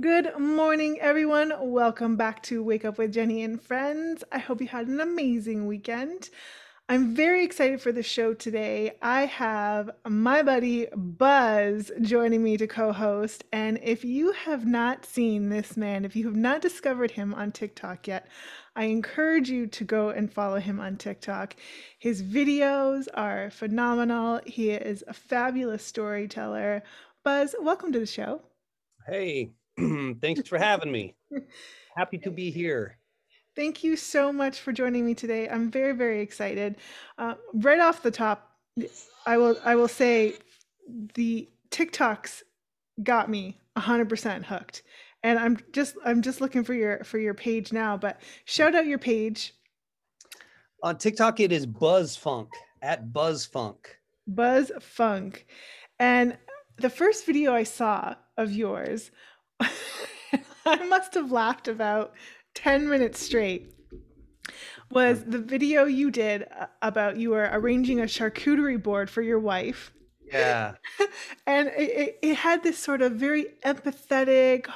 Good morning, everyone. Welcome back to Wake Up with Jenny and Friends. I hope you had an amazing weekend. I'm very excited for the show today. I have my buddy Buzz joining me to co host. And if you have not seen this man, if you have not discovered him on TikTok yet, I encourage you to go and follow him on TikTok. His videos are phenomenal. He is a fabulous storyteller. Buzz, welcome to the show. Hey, thanks for having me. Happy to be here. Thank you so much for joining me today. I'm very, very excited. Uh, right off the top, I will I will say the TikToks got me 100% hooked. And I'm just I'm just looking for your for your page now, but shout out your page. On TikTok it is Buzz Funk at Buzz Funk. Buzz Funk. And the first video I saw of yours I must have laughed about 10 minutes straight. Was the video you did uh, about you were arranging a charcuterie board for your wife? Yeah. and it, it, had this sort of very empathetic,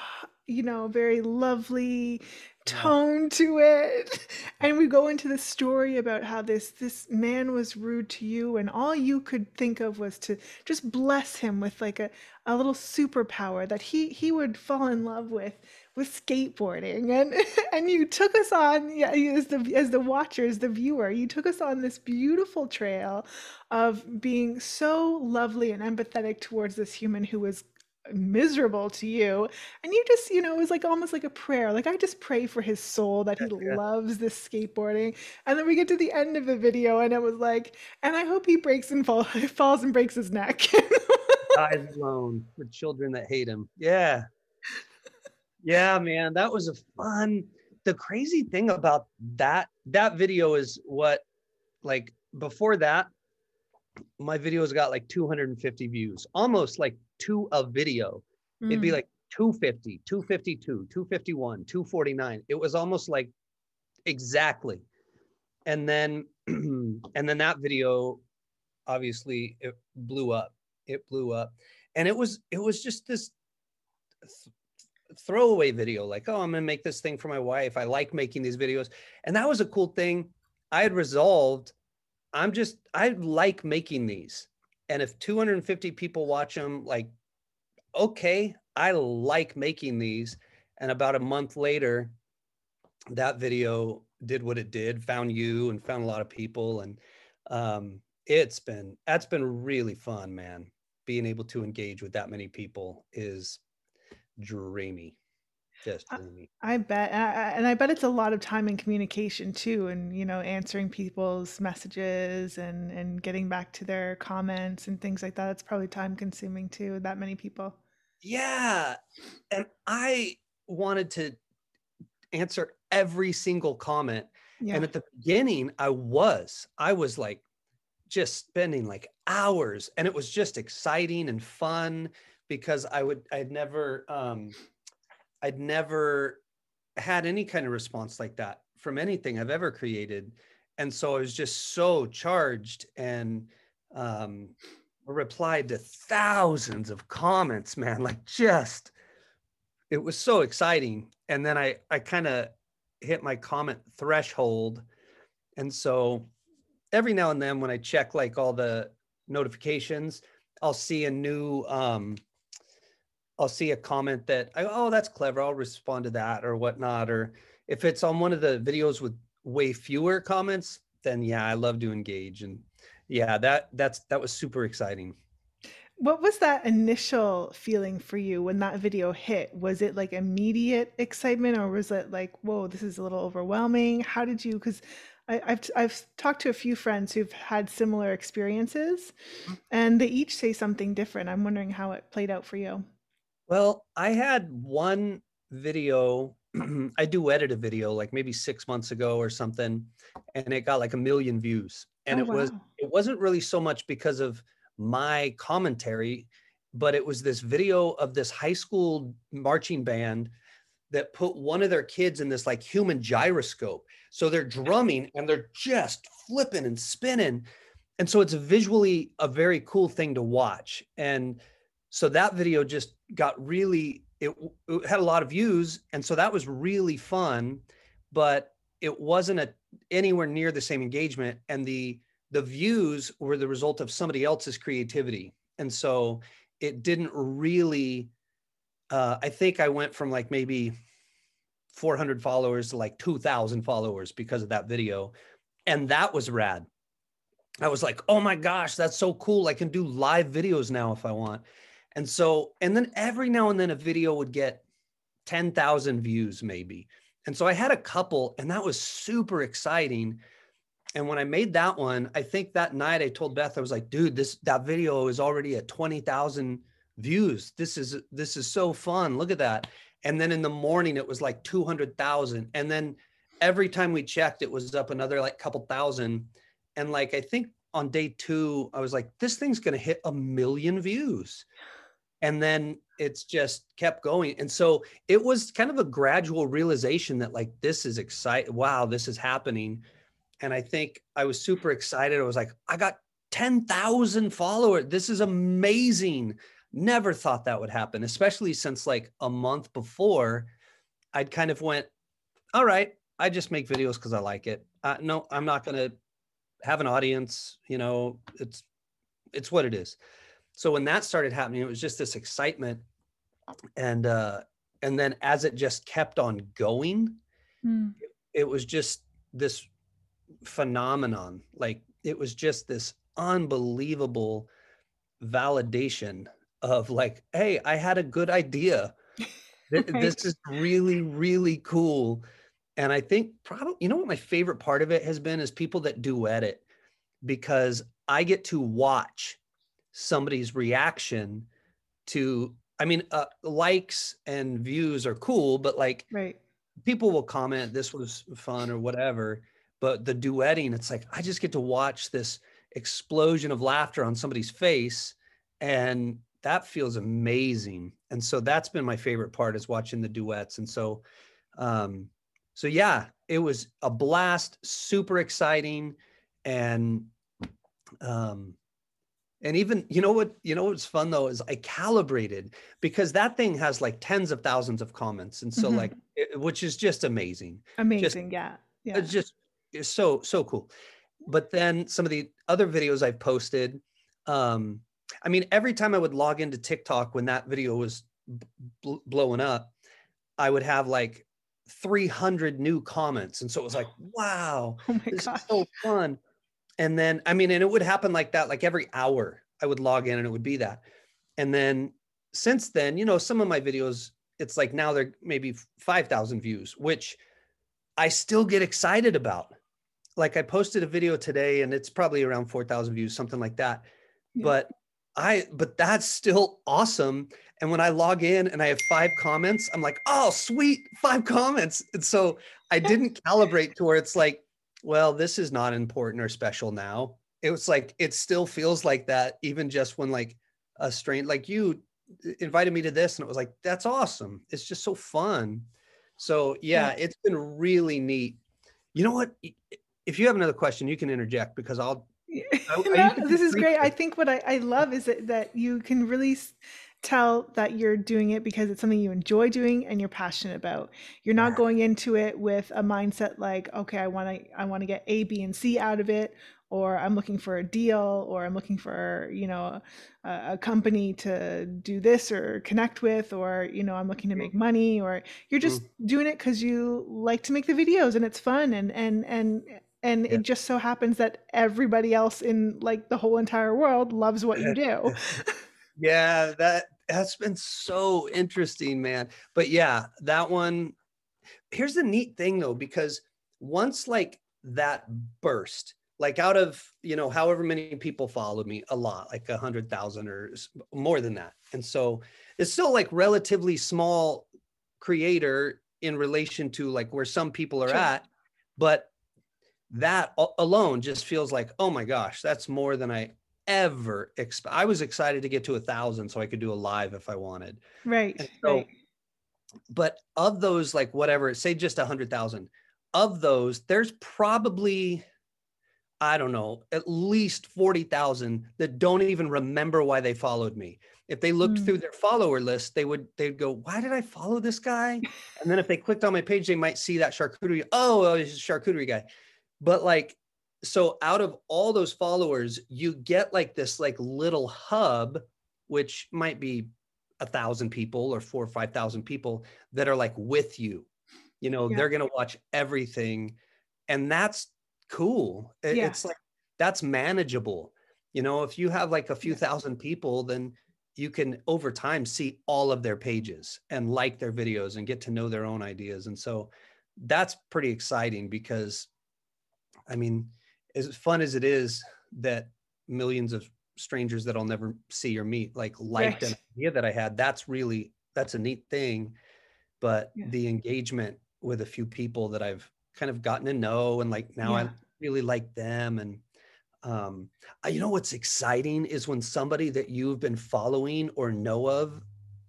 you know, very lovely tone to it and we go into the story about how this this man was rude to you and all you could think of was to just bless him with like a, a little superpower that he he would fall in love with with skateboarding. And and you took us on yeah as the as the watcher as the viewer you took us on this beautiful trail of being so lovely and empathetic towards this human who was miserable to you. And you just you know it was like almost like a prayer like i just pray for his soul that he yeah. loves this skateboarding. And then we get to the end of the video and it was like and i hope he breaks and fall, falls and breaks his neck dies alone for children that hate him yeah yeah man that was a fun the crazy thing about that that video is what like before that my videos got like 250 views almost like to a video. Mm. It'd be hmm. like 250, 252, 251, 249. It was almost like exactly. And then and then that video obviously it blew up. It blew up. And it was it was just this th- throwaway video like, "Oh, I'm going to make this thing for my wife. I like making these videos." And that was a cool thing. I had resolved I'm just I like making these. And if 250 people watch them, like, okay, I like making these. And about a month later, that video did what it did, found you and found a lot of people. And um, it's been, that's been really fun, man. Being able to engage with that many people is dreamy just I, I bet and I bet it's a lot of time and communication too and you know answering people's messages and and getting back to their comments and things like that. It's probably time consuming too that many people. Yeah and i wanted to answer every single comment yeah. and at the beginning i was i was like just spending like hours and it was just exciting and fun because i would I'd never um I'd never had any kind of response like that from anything I've ever created. And so I was just so charged and um, replied to thousands of comments, man, like just, it was so exciting. And then I, I kind of hit my comment threshold. And so every now and then when I check like all the notifications, I'll see a new, um, I'll see a comment that I, oh that's clever. I'll respond to that or whatnot. Or if it's on one of the videos with way fewer comments, then yeah, I love to engage. And yeah, that that's that was super exciting. What was that initial feeling for you when that video hit? Was it like immediate excitement or was it like, whoa, this is a little overwhelming? How did you because I've I've talked to a few friends who've had similar experiences mm-hmm. and they each say something different. I'm wondering how it played out for you. Well, I had one video. I do edit a video like maybe six months ago or something, and it got like a million views. And oh, it wow. was it wasn't really so much because of my commentary, but it was this video of this high school marching band that put one of their kids in this like human gyroscope. So they're drumming and they're just flipping and spinning. And so it's visually a very cool thing to watch. And so that video just got really it, it had a lot of views and so that was really fun but it wasn't a anywhere near the same engagement and the the views were the result of somebody else's creativity and so it didn't really uh, i think i went from like maybe 400 followers to like 2000 followers because of that video. And that was rad. I was like oh my gosh that's so cool. I can do live videos now if i want. And so and then every now and then a video would get 10,000 views maybe. And so I had a couple, and that was super exciting. And when I made that one, I think that night I told Beth, I was like, dude, this that video is already at 20,000 views. This is this is so fun. Look at that. And then in the morning it was like 200,000. And then every time we checked, it was up another like couple thousand. And like I think on day two, I was like, this thing's gonna hit a million views. And then it's just kept going. And so it was kind of a gradual realization that like this is exciting. Wow, this is happening. And I think I was super excited. I was like, I got 10,000 followers. This is amazing. Never thought that would happen, especially since like a month before I'd kind of went, all right, I just make videos because I like it. Uh, no, I'm not going to have an audience. You know, it's, it's what it is. So when that started happening, it was just this excitement and uh and then as it just kept on going mm. it, it was just this phenomenon like it was just this unbelievable validation of like hey i had a good idea right. this is really really cool and i think probably you know what my favorite part of it has been is people that duet it because i get to watch somebody's reaction to I mean, uh, likes and views are cool, but like, right. people will comment, this was fun or whatever. But the duetting, it's like, I just get to watch this explosion of laughter on somebody's face. And that feels amazing. And so that's been my favorite part is watching the duets. And so, um, so yeah, it was a blast, super exciting. And, um, and even you know what you know what's fun though is i calibrated because that thing has like tens of thousands of comments and so mm-hmm. like it, which is just amazing amazing just, yeah yeah it's just it's so so cool but then some of the other videos i've posted um i mean every time i would log into tiktok when that video was blowing up i would have like 300 new comments. And so it was like wow oh this gosh. is so fun. And then i mean and it would happen like that like every hour i would log in and it would be that. And then since then you know some of my videos it's like now they're maybe 5000 views which i still get excited about. Like i posted a video today and it's probably around 4000 views something like that. Yeah. but i but that's still awesome and when i log in and i have five comments i'm like oh sweet five comments and so i didn't calibrate to where it's like well, this is not important or special now. It was like, it still feels like that, even just when like a strain, like you invited me to this and it was like, that's awesome. It's just so fun. So yeah, yeah. it's been really neat. You know what? If you have another question, you can interject because I'll. No, this is great. I think what I, I love is that, that you can really tell that you're doing it because it's something you enjoy doing and you're passionate about. You're not going into it with a mindset like, okay, I want to I want to get A, B, and C out of it, or I'm looking for a deal, or I'm looking for you know a, a company to do this or connect with, or you know I'm looking to make money, or you're just mm. doing it because you like to make the videos and it's fun and and and and yeah. it just so happens that everybody else in like the whole entire world loves what you do. yeah, that that's been so interesting, man. But yeah, that one. Here's the neat thing though, because once like that burst, like out of you know however many people followed me, a lot, like a hundred thousand or more than that, and so it's still like relatively small creator in relation to like where some people are sure. at, but that alone just feels like oh my gosh, that's more than I ever expect. I was excited to get to a thousand so I could do a live if I wanted. Right. So, right. but of those, like whatever, say just a hundred thousand. Of those, there's probably, I don't know, at least 40,000 that don't even remember why they followed me. If they looked Mm. through their follower list, they would they'd go, "Why did I follow this guy?" And then if they clicked on my page, they might see that charcuterie. Oh, oh, he's a charcuterie guy. But like, so out of all those followers, you get like this like little hub, which might be a thousand people or four or five thousand people that are like with you. You know, Yeah. they're gonna watch everything, and that's cool. It- Yeah. It's like that's manageable. You know, if you have like a few Yeah. thousand people, then you can over time see all of their pages and like their videos and get to know their own ideas. And so that's pretty exciting because I mean, as fun as it is that millions of strangers that I'll never see or meet like liked an idea that I had, that's really that's a neat thing. But Yeah. the engagement with a few people that I've kind of gotten to know and like now I really like them and um you know what's exciting is when somebody that you've been following or know of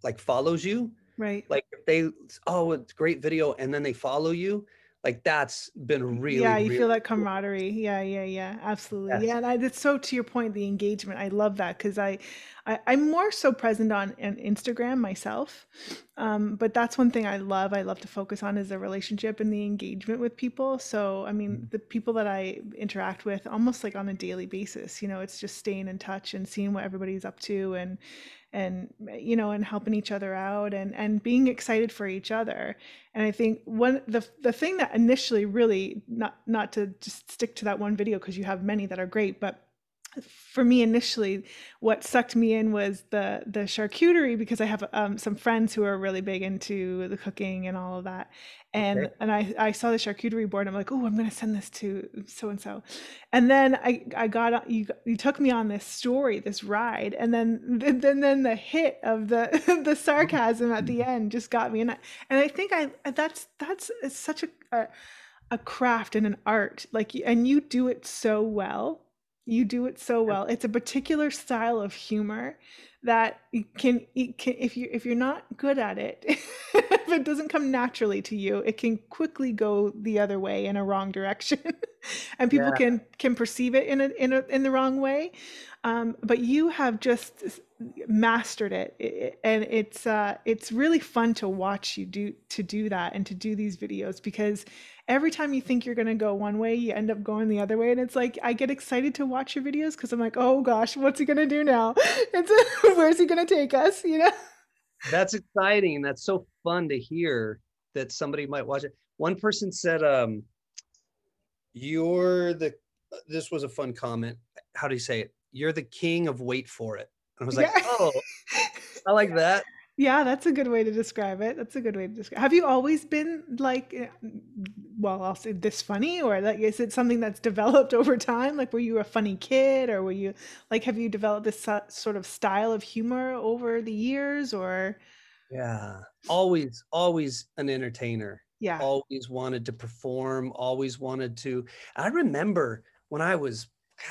like follows you Right. like if they oh it's great video and then they follow you like that's been really yeah, you really feel that cool. camaraderie. Yeah, yeah, yeah, absolutely. Yes. Yeah, and I, that's so to your point, the engagement. I love that because I, I, I'm more so present on, on Instagram myself, um, but that's one thing I love. I love to focus on is the relationship and the engagement with people. So, I mean, Mhm. the people that I interact with almost like on a daily basis. You know, it's just staying in touch and seeing what everybody's up to and and you know and helping each other out and and being excited for each other. And i think one the the thing that initially really not not to just stick to that one video because you have many that are great but for me initially what sucked me in was the the charcuterie because i have um, some friends who are really big into the cooking and all of that. And Okay. and i i saw the charcuterie board i'm like oh i'm going to send this to so and so and then i i got you you took me on this story this ride and then then then the hit of the the sarcasm at the end just got me. And I, and i think i that's that's it's such a, a a craft and an art like and you do it so well you do it so well. It's a particular style of humor that can, can if you if you're not good at it if it doesn't come naturally to you it can quickly go the other way in a wrong direction. And people Yeah. can can perceive it in a, in a in the wrong way. Um, but you have just mastered it, and it's uh, it's really fun to watch you do to do that and to do these videos because every time you think you're going to go one way you end up going the other way and it's like i get excited to watch your videos because i'm like oh gosh what's he going to do now? It's where's he going to take us? You know? That's exciting that's so fun to hear that somebody might watch it. One person said um you're the this was a fun comment. How do you say it? You're the king of wait for it. And i was like Yeah. oh i like that Yeah, that's a good way to describe it. That's a good way to describe. Have you always been like, eh, well, I'll say this funny, or like, is it something that's developed over time? Like, were you a funny kid, or were you like, have you developed this so- sort of style of humor over the years, or yeah always always an entertainer yeah, always wanted to perform always wanted to i remember when i was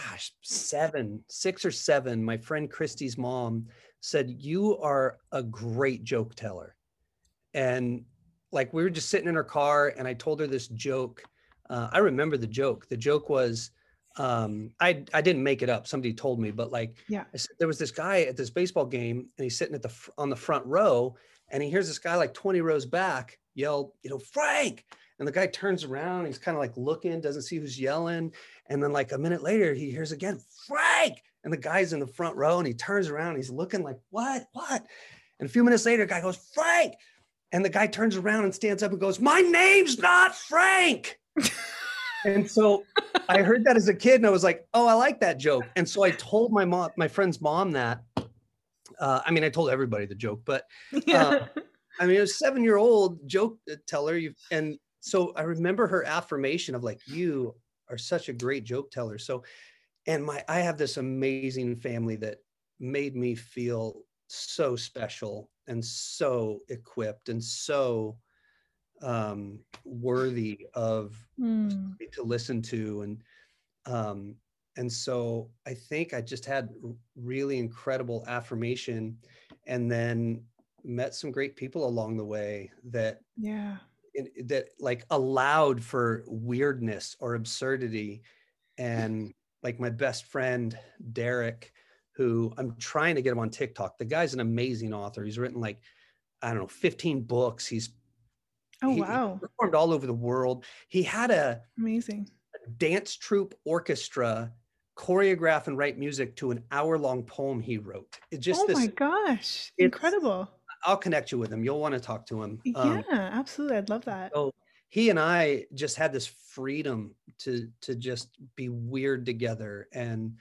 gosh seven six or seven my friend christy's mom said you are a great joke teller. And like we were just sitting in her car and i told her this joke. Uh, i remember the joke. The joke was um, I, I didn't make it up. Somebody told me but like yeah, I said, there was this guy at this baseball game and he's sitting at the on the front row and he hears this guy like 20 rows back yell you know frank! And the guy turns around he's kind of like looking doesn't see who's yelling. And then like a minute later he hears again frank and the guy's in the front row and he turns around he's looking like what what and a few minutes later the guy goes frank and the guy turns around and stands up and goes my name's not frank and so I heard that as a kid and I was like, oh, I like that joke. And so I told my mom, my friend's mom that. Uh, I mean, I told everybody the joke, but yeah, I mean, it was seven year old joke uh, teller. You and so I remember her affirmation of like, you are such a great joke teller. So, and my, I have this amazing family that made me feel so special and so equipped and so um, worthy of Mm, to listen to. And um and so i think i just had really incredible affirmation and then met some great people along the way that yeah, that like allowed for weirdness or absurdity. And like my best friend Derek, who I'm trying to get him on TikTok. The guy's an amazing author. He's written like I don't know 15 books. He's Oh he, he wow. performed all over the world. He had a Amazing. dance troupe orchestra choreograph and write music to an hour long poem he wrote. It just Oh this my gosh. Incredible. I'll connect you with him. You'll want to talk to him. Yeah, Um, absolutely. I'd love that. so he and I just had this freedom to to just be weird together and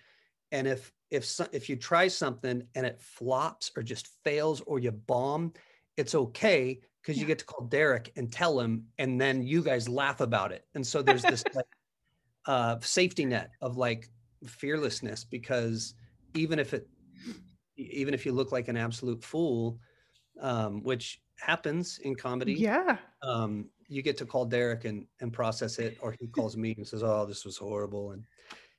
and if if so, if you try something and it flops or just fails or you bomb, it's okay because you get to call Derek and tell him and then you guys laugh about it. And so there's this like uh safety net of like fearlessness because even if it even if you look like an absolute fool um which happens in comedy Yeah. um, you get to call Derek and and process it, or he calls me and says, "Oh, this was horrible," and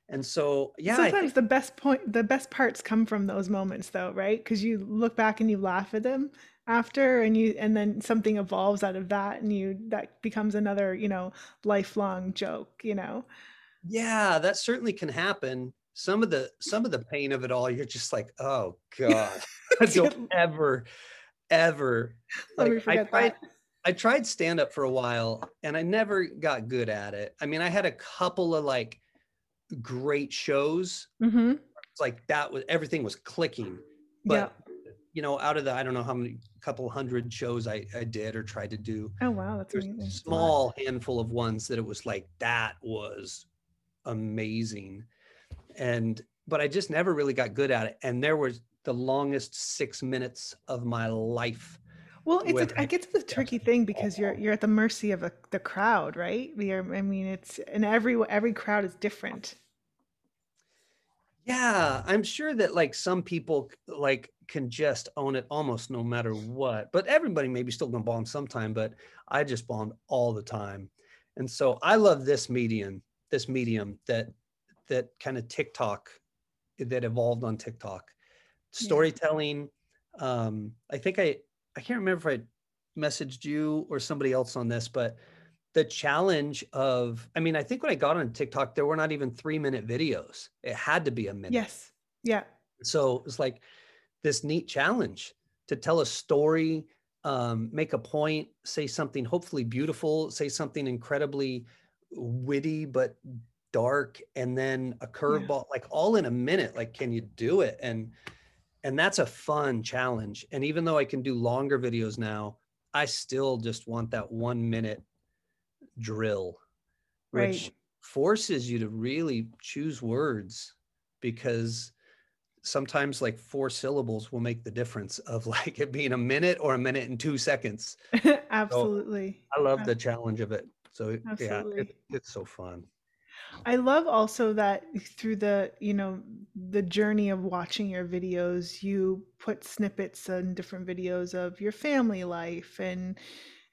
and so yeah, Sometimes the best point, the best parts come from those moments, though, right? Because you look back and you laugh at them after, and you, and then something evolves out of that, and you that becomes another, you know, lifelong joke. You know. yeah, that certainly can happen. Some of the some of the pain of it all, you're just like, "Oh God, I don't ever, ever." Let me Like I forget tried, that. I tried stand up for a while, and I never got good at it. I mean, I had a couple of like great shows. Mm-hmm. It's like that was everything was clicking, Yeah. but you know, out of the I don't know how many couple hundred shows I, I did or tried to do, Oh wow, that's amazing. a That's a lot. small handful of ones that it was like that was amazing. And but I just never really got good at it. And there was the longest six minutes of my life. Well, it's a, I get to the tricky thing because you're you're at the mercy of the, the crowd, right? We are, I mean, it's and every every crowd is different. Yeah, I'm sure that like some people like can just own it almost no matter what. But everybody maybe still gonna bomb sometime, but I just bombed all the time. And so I love this medium, this medium that that kind of TikTok that evolved on TikTok. Yeah. Storytelling. Um, I think I I can't remember if I messaged you or somebody else on this, but the challenge of i mean i think when i got on tiktok there were not even three minute videos it had to be a minute Yes. Yeah. so it's like this neat challenge to tell a story um, make a point say something hopefully beautiful say something incredibly witty but dark and then a curveball like all in a minute like can you do it and and that's a fun challenge and even though i can do longer videos now i still just want that one minute drill which Right. forces you to really choose words because sometimes like four syllables will make the difference of like it being a minute or a minute and two seconds Absolutely. i love Yeah. the challenge of it so yeah it, it's so fun I love also that through the, you know, the journey of watching your videos, you put snippets and different videos of your family life and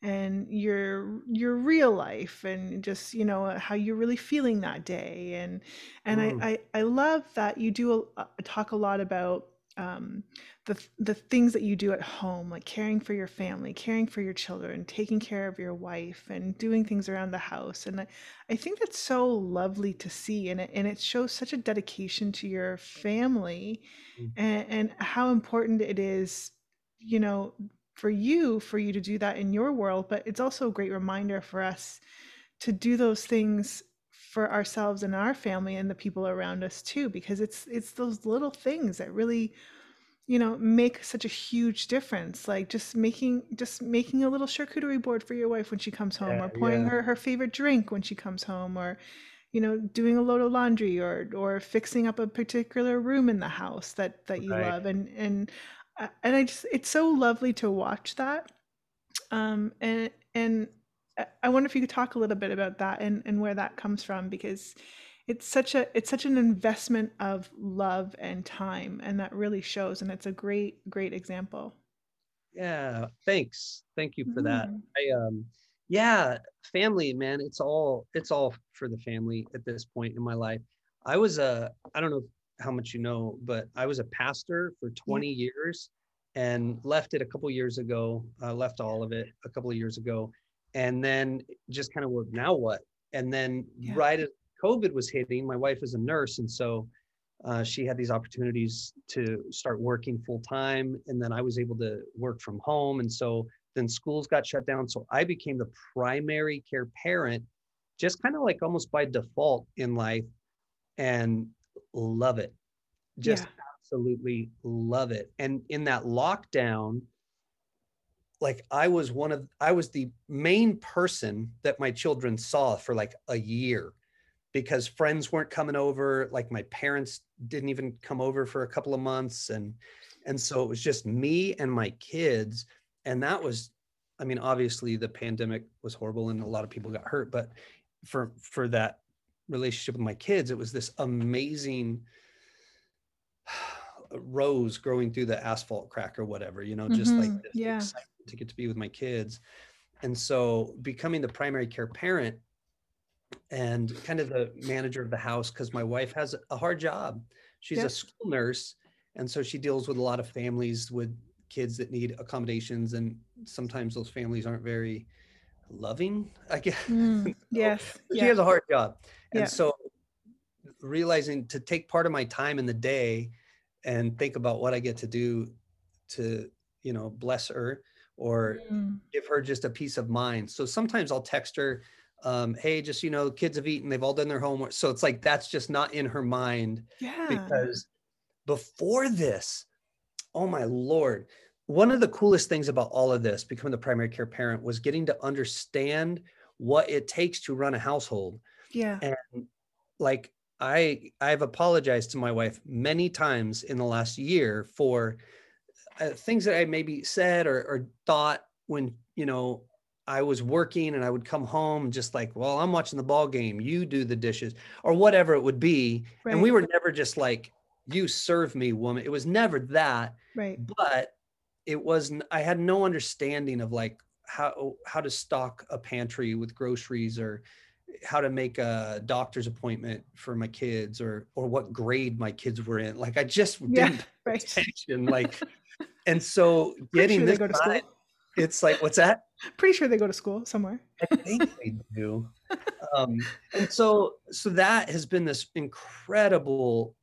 and your your real life and just, you know, how you're really feeling that day. And and Mm. I I, I love that you do a, talk a lot about um, the the things that you do at home, like caring for your family, caring for your children, taking care of your wife, and doing things around the house. And I, I think that's so lovely to see, and it and it shows such a dedication to your family, Mm. and, and how important it is, you know, for you for you to do that in your world. But it's also a great reminder for us to do those things for ourselves and our family and the people around us too, because it's it's those little things that really you know make such a huge difference like just making just making a little charcuterie board for your wife when she comes home Yeah, or pouring yeah. her her favorite drink when she comes home or you know doing a load of laundry or or fixing up a particular room in the house that that you Right. love and and uh, and I just it's so lovely to watch that um and and I- I wonder if you could talk a little bit about that and and where that comes from because it's such a it's such an investment of love and time and that really shows and it's a great great example. Yeah thanks. Thank you for that. Mhm. i um yeah family man it's all it's all for the family at this point in my life. I was a i don't know how much you know but i was a pastor for 20 years and left it a couple years ago. Uh, left all of it a couple of years ago. And then just kind of now what? And then Yeah. right at COVID was hitting, my wife is a nurse, and so uh, she had these opportunities to start working full time, and then I was able to work from home, and so then schools got shut down, so I became the primary care parent, just kind of like almost by default in life, and love it, just Yeah. absolutely love it. And in that lockdown, like I was one of I was the main person that my children saw for like a year because friends weren't coming over like my parents didn't even come over for a couple of months and and so it was just me and my kids and that was I mean obviously the pandemic was horrible and a lot of people got hurt but for for that relationship with my kids it was this amazing rose growing through the asphalt crack or whatever you know just like Mhm. this Yeah. to get to be with my kids and so becoming the primary care parent and kind of the manager of the house because my wife has a hard job she's Yep. a school nurse and so she deals with a lot of families with kids that need accommodations and sometimes those families aren't very loving i guess Mm, yes. she Yeah. has a hard job and Yeah. so realizing to take part of my time in the day and think about what i get to do to you know bless her or Mm, give her just a peace of mind so sometimes i'll text her um, hey just you know kids have eaten they've all done their homework so it's like that's just not in her mind yeah. because before this oh my lord one of the coolest things about all of this becoming the primary care parent was getting to understand what it takes to run a household yeah. and like i i've apologized to my wife many times in the last year for uh, things that i maybe said or, or thought when you know i was working and i would come home just like well i'm watching the ball game you do the dishes or whatever it would be and we were never just like you serve me woman it was never that Right. but it was I had no understanding of like how how to stock a pantry with groceries or how to make a doctor's appointment for my kids or or what grade my kids were in like i just Yeah. didn't pay Right. attention like and so getting sure this go to school. It's like what's that Pretty sure they go to school somewhere. I think they do. Um, and so, so that has been this incredible,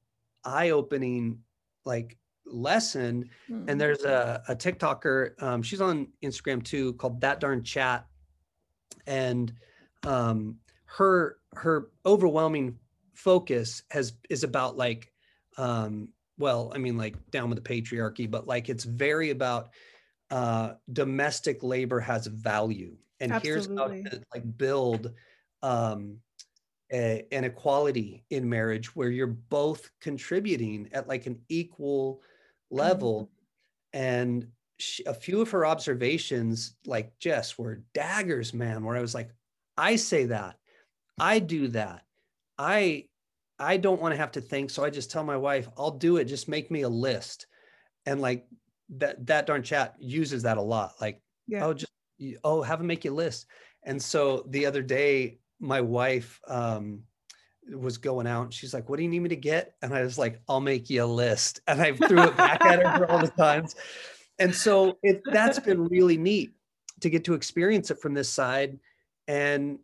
eye-opening, like lesson. Mm, And there's a, a TikToker, um, she's on Instagram too, called That Darn Chat, and um, her her overwhelming focus has is about like, um, well, I mean, like down with the patriarchy, but like it's very about uh, domestic labor has value, and here's how to like build um, a, an equality in marriage where you're both contributing at like an equal level. And she, a few of her observations, like Jess, were daggers, man. Where I was like, I say that, I do that, I I don't want to have to think, so I just tell my wife, I'll do it. Just make me a list, and like that that darn chat uses that a lot. Like, Yeah. oh, just oh, have them make you a list. And so the other day, my wife um, was going out and she's like, What do you need me to get? And I was like, I'll make you a list. And I threw it back at her for all the times. And so it that's been really neat to get to experience it from this side. And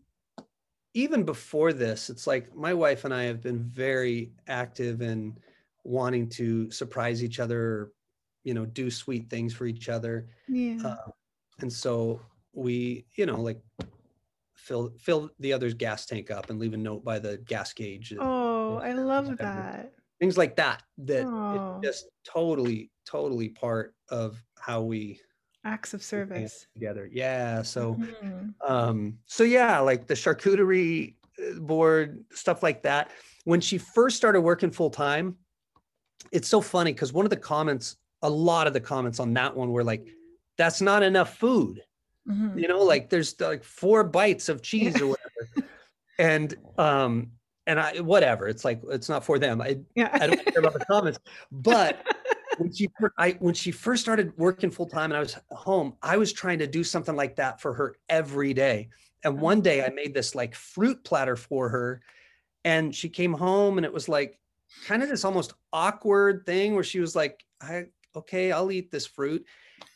even before this, it's like my wife and I have been very active in wanting to surprise each other, you know, do sweet things for each other. Yeah. Uh, and so we, you know, like fill fill the other's gas tank up and leave a note by the gas gauge. and oh, I love whatever. that. Things like that. That just totally, totally part of how we Acts of service. together. Yeah. So Mhm. um so yeah like the charcuterie uh, board stuff like that when she first started working full time it's so funny because one of the comments a lot of the comments on that one were like that's not enough food Mhm. you know like there's like four bites of cheese or whatever and um and i whatever it's like it's not for them i Yeah. i don't care about the comments but when she I when she first started working full time and I was home, I was trying to do something like that for her every day. And one day I made this like fruit platter for her and she came home and it was like kind of this almost awkward thing where she was like, I okay, I'll eat this fruit.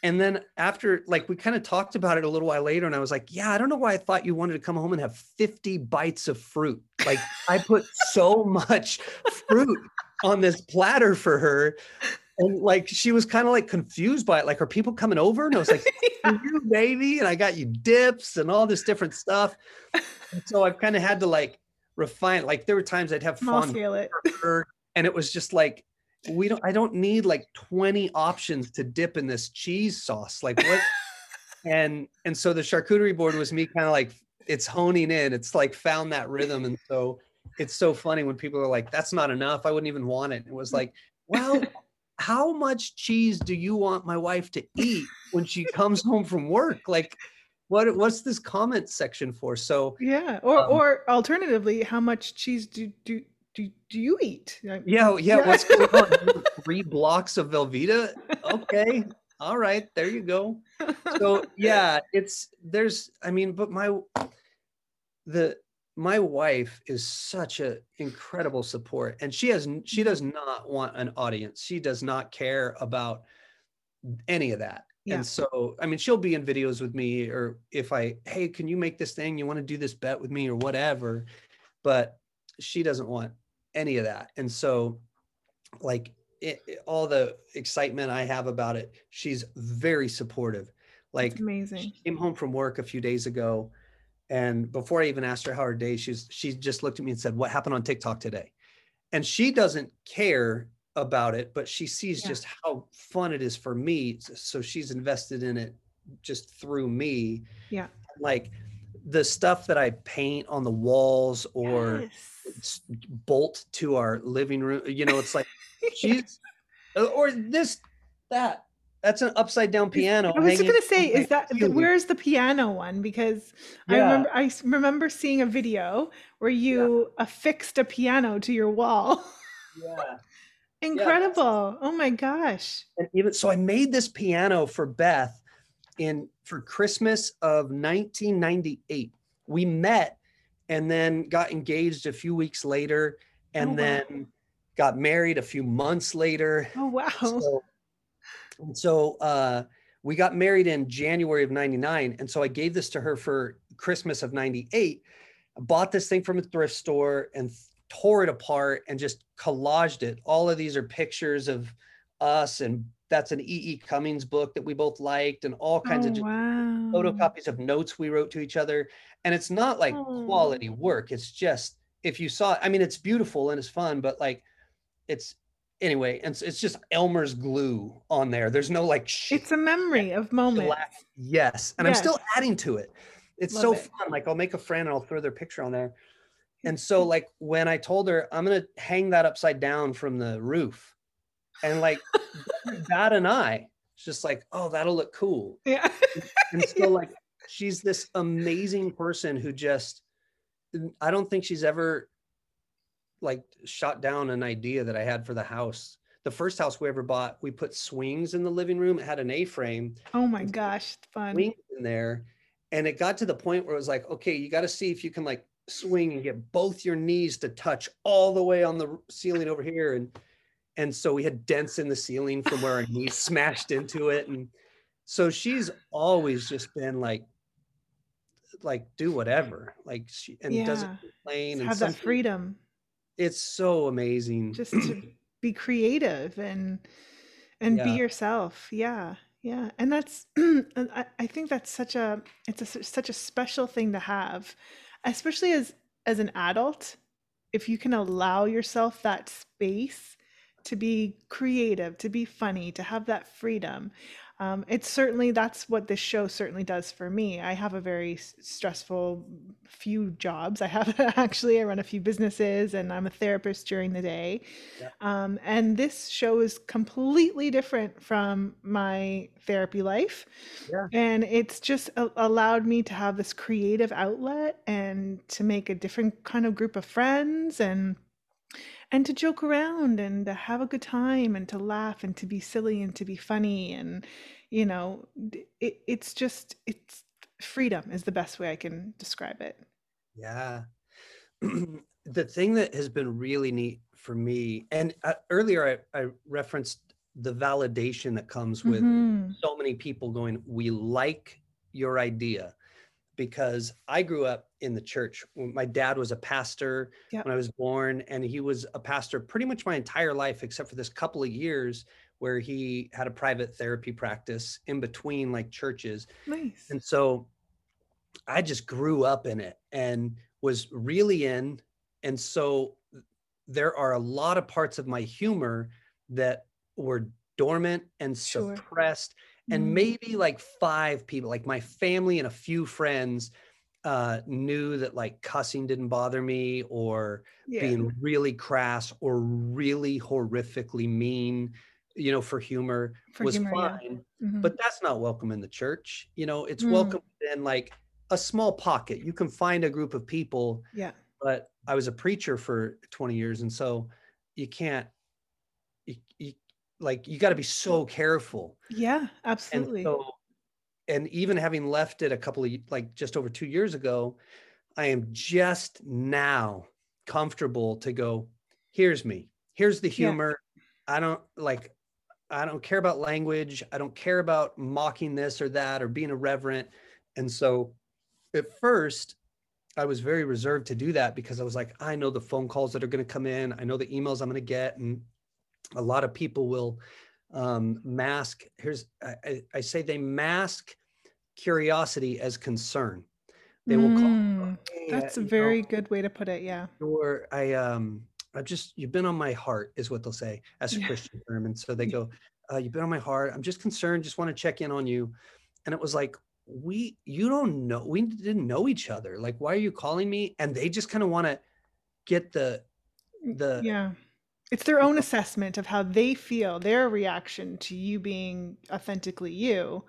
and then after like we kind of talked about it a little while later and i was like yeah i don't know why i thought you wanted to come home and have 50 bites of fruit like i put so much fruit on this platter for her and like she was kind of like confused by it like are people coming over and i was like yeah. you baby and i got you dips and all this different stuff and so i've kind of had to like refine like there were times i'd have fun it. Her, and it was just like we don't i don't need like 20 options to dip in this cheese sauce like what and and so the charcuterie board was me kind of like it's honing in it's like found that rhythm and so it's so funny when people are like that's not enough i wouldn't even want it. It was like well how much cheese do you want my wife to eat when she comes home from work? Like what what's this comment section for? So yeah or um, or alternatively how much cheese do do do, do you eat? Yeah, oh, yeah, yeah. What's going on? Three blocks of Velveeta? Okay. All right, there you go. So yeah, it's there's I mean, but my the my wife is such an incredible support and she has she does mm-hmm. not want an audience. She does not care about any of that. Yeah. And so, I mean, she'll be in videos with me, or if I, hey, can you make this thing? You want to do this bet with me, or whatever. But she doesn't want any of that. And so, like it, it, all the excitement I have about it, she's very supportive. Like That's amazing. She came home from work a few days ago, and before I even asked her how her day, she's she just looked at me and said, "What happened on TikTok today?" And she doesn't care about it, but she sees yeah. just how fun it is for me. So she's invested in it just through me. Yeah. Like the stuff that I paint on the walls or yes. bolt to our living room, you know, it's like she's uh, or this that that's an upside down piano. I was just going to say, is that where's the piano one? Because yeah. I remember I remember seeing a video where you yeah. affixed a piano to your wall. Yeah. Incredible. Yeah, oh my gosh. And even so I made this piano for Beth in for Christmas of 1998. We met and then got engaged a few weeks later and oh, then wow. got married a few months later. Oh wow. So, so uh, we got married in January of 99 and so I gave this to her for Christmas of 98. I bought this thing from a thrift store and tore it apart and just collaged it. All of these are pictures of us and that's an E.E. E. Cummings book that we both liked, and all kinds oh, of wow. photocopies of notes we wrote to each other. And it's not like oh. quality work. It's just if you saw, I mean, it's beautiful and it's fun, but like it's anyway, and it's, it's just Elmer's glue on there. There's no like. It's a memory of moments. Yes, and yes. I'm still adding to it. It's Love so it. fun. Like I'll make a friend and I'll throw their picture on there. And so like when I told her I'm gonna hang that upside down from the roof and like that and I, it's just like, oh, that'll look cool. Yeah. and so like she's this amazing person who just I don't think she's ever like shot down an idea that I had for the house. The first house we ever bought, we put swings in the living room. It had an A-frame. Oh my gosh, fun. Swings in there. And it got to the point where it was like, okay, you got to see if you can like swing and get both your knees to touch all the way on the ceiling over here. And and so we had dents in the ceiling from where our knees smashed into it and so she's always just been like like do whatever like she and yeah. doesn't complain and have that freedom. It's so amazing. Just to be creative and and yeah. be yourself. Yeah yeah. And that's I, I think that's such a it's a, such a special thing to have especially as as an adult. If you can allow yourself that space to be creative, to be funny, to have that freedom. Um, it's certainly that's what this show certainly does for me. I have a very stressful few jobs. I have actually I run a few businesses and I'm a therapist during the day. Yeah. Um, and this show is completely different from my therapy life. Yeah. And it's just a- allowed me to have this creative outlet and to make a different kind of group of friends and and to joke around and to have a good time and to laugh and to be silly and to be funny and you know it, it's just it's freedom is the best way i can describe it yeah the thing that has been really neat for me and uh, earlier I, I referenced the validation that comes with Mhm. so many people going, we like your idea. Because I grew up in the church. My dad was a pastor Yep. when I was born, and he was a pastor pretty much my entire life, except for this couple of years where he had a private therapy practice in between like churches. Nice. And so I just grew up in it and was really in. And so there are a lot of parts of my humor that were dormant and Sure. suppressed. And Mm. maybe like five people, like my family and a few friends, uh, knew that like cussing didn't bother me or Yeah. being really crass or really horrifically mean, you know, for humor For was humor, yeah. fine Mhm. but that's not welcome in the church you know it's Mm. welcome in like a small pocket you can find a group of people yeah. but i was a preacher for 20 years and so you can't you, you like you got to be so careful. Yeah, and absolutely. so and even having left it a couple of like just over two years ago i am just now comfortable to go here's me. Here's the Yeah. humor. I don't like i don't care about language. I don't care about mocking this or that or being irreverent. And so at first i was very reserved to do that because i was like i know the phone calls that are going to come in. I know the emails i'm going to get. And a lot of people will um, mask here's I, I, say they mask curiosity as concern they will call Mm, "Hey, That's uh, a you know, very good way to put it. Yeah. or I um I've just you've been on my heart is what they'll say as a Yeah. Christian term. And so they go, uh, you've been on my heart. I'm just concerned, just want to check in on you. And it was like, we you don't know, we didn't know each other. Like, why are you calling me? And they just kind of want to get the the Yeah. It's their own assessment of how they feel, their reaction to you being authentically you